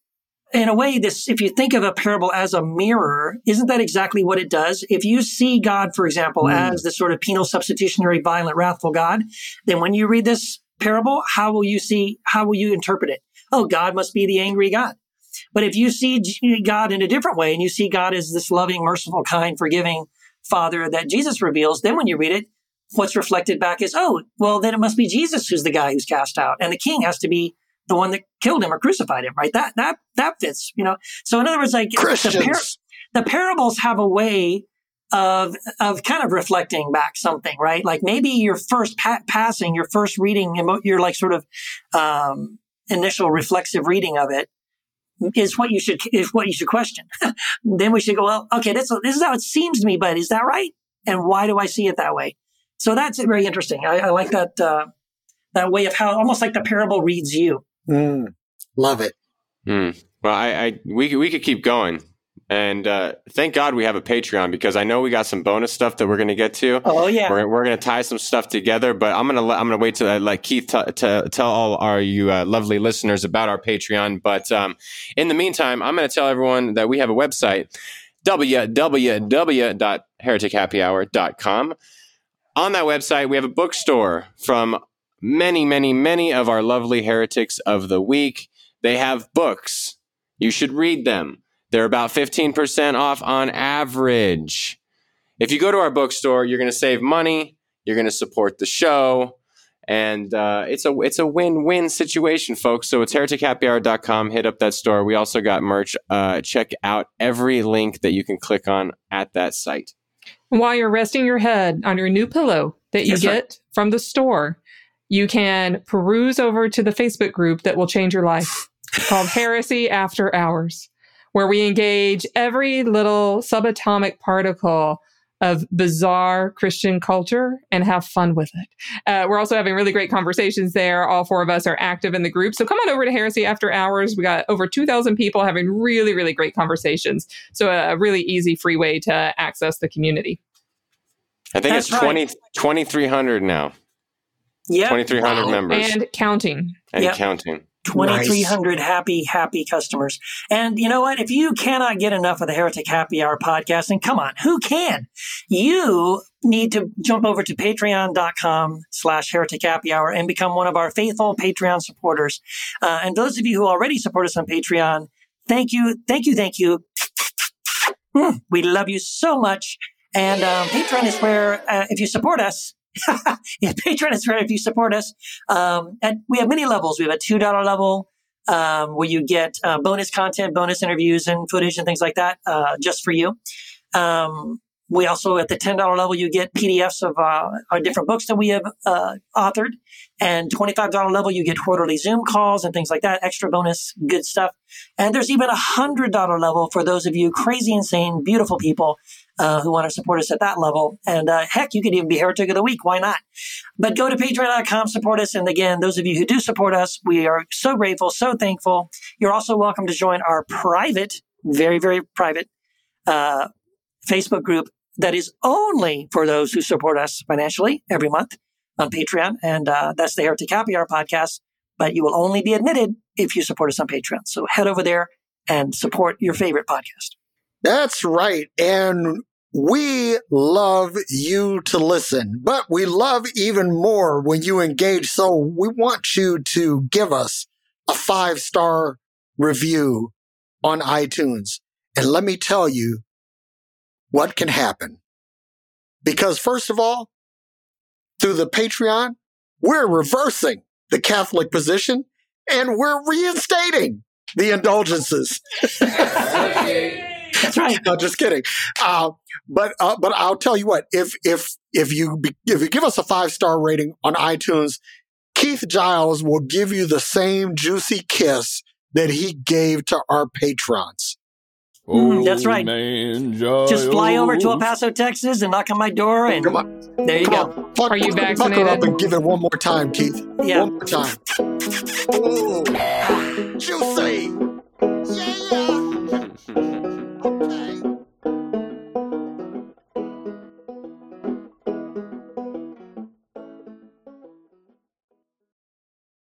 in a way, this if you think of a parable as a mirror, isn't that exactly what it does? If you see God, for example, Mm. as the sort of penal, substitutionary, violent, wrathful God, then when you read this parable, how will you see? How will you interpret it? Oh, God must be the angry God. But if you see God in a different way, and you see God as this loving, merciful, kind, forgiving Father that Jesus reveals, then when you read it, what's reflected back is, oh, well, then it must be Jesus who's the guy who's cast out, and the King has to be the one that killed him or crucified him, right? That that that fits, you know. So in other words, like the, par- the parables have a way of of kind of reflecting back something, right? Like maybe your first pa- passing, your first reading, your like sort of um, initial reflexive reading of it is what you should is what you should question. then we should go, well, okay, this this is how it seems to me, but is that right? And why do I see it that way? So that's very interesting. I, I like that uh, that way of how almost like the parable reads you. Mm, love it. Hmm. Well, I, I we we could keep going, and uh, thank God we have a Patreon because I know we got some bonus stuff that we're going to get to. Oh yeah, We're, we're going to tie some stuff together, but I'm going to I'm going to wait till I let Keith t- to tell all our you uh, lovely listeners about our Patreon. But um, in the meantime, I'm going to tell everyone that we have a website www.heretichappyhour.com. On that website, we have a bookstore from many, many, many of our lovely heretics of the week. They have books. You should read them. They're about 15% off on average. If you go to our bookstore, you're going to save money. You're going to support the show. And uh, it's a it's a win win situation, folks. So it's heretichappyhour.com. Hit up that store. We also got merch. Uh, check out every link that you can click on at that site. While you're resting your head on your new pillow that you get right. from the store, you can peruse over to the Facebook group that will change your life called Heresy After Hours, where we engage every little subatomic particle of bizarre Christian culture and have fun with it. Uh, we're also having really great conversations there. All four of us are active in the group. So come on over to Heresy After Hours. We got over 2,000 people having really, really great conversations. So a really easy, free way to access the community. I think That's it's right. 20 2,300 now. yeah, 2,300 Wow. members and, And counting. Yep. counting. 2,300 happy, happy customers. And you know what? If you cannot get enough of the Heretic Happy Hour podcast, and come on, who can? You need to jump over to patreon.com slash heretic happy hour and become one of our faithful Patreon supporters. Uh, and those of you who already support us on Patreon, thank you, thank you, thank you. Mm, we love you so much. And um, Patreon is where, uh, if you support us, yeah, Patreon is where if you support us, um, and we have many levels. We have a two dollar level um, where you get uh, bonus content, bonus interviews, and footage and things like that uh, just for you. Um, we also at the ten dollar level you get PDFs of uh, our different books that we have uh, authored, and twenty five dollar level you get quarterly Zoom calls and things like that, extra bonus, good stuff. And there's even a hundred dollar level for those of you crazy, insane, beautiful people uh, who want to support us at that level. And uh, heck, you could even be Heretic of the Week. Why not? But go to patreon.com, support us. And again, those of you who do support us, we are so grateful, so thankful. You're also welcome to join our private, very, very private uh, Facebook group that is only for those who support us financially every month on Patreon. And uh, that's the Heretic Happy Hour podcast. But you will only be admitted if you support us on Patreon. So head over there and support your favorite podcast. That's right. And we love you to listen, but we love even more when you engage. So we want you to give us a five star review on iTunes. And let me tell you what can happen. Because first of all, through the Patreon, we're reversing the Catholic position and we're reinstating the indulgences. That's right. no, just kidding. Uh, but uh, but I'll tell you what. If if if you be, if you give us a five star rating on iTunes, Keith Giles will give you the same juicy kiss that he gave to our patrons. Mm, that's right. Just fly over to El Paso, Texas, and knock on my door, and Come on, there you come go. on. Fuck- Are you fuck- fuck her vaccinated? up and give it one more time, Keith. Yeah. One more time. Ooh, juicy.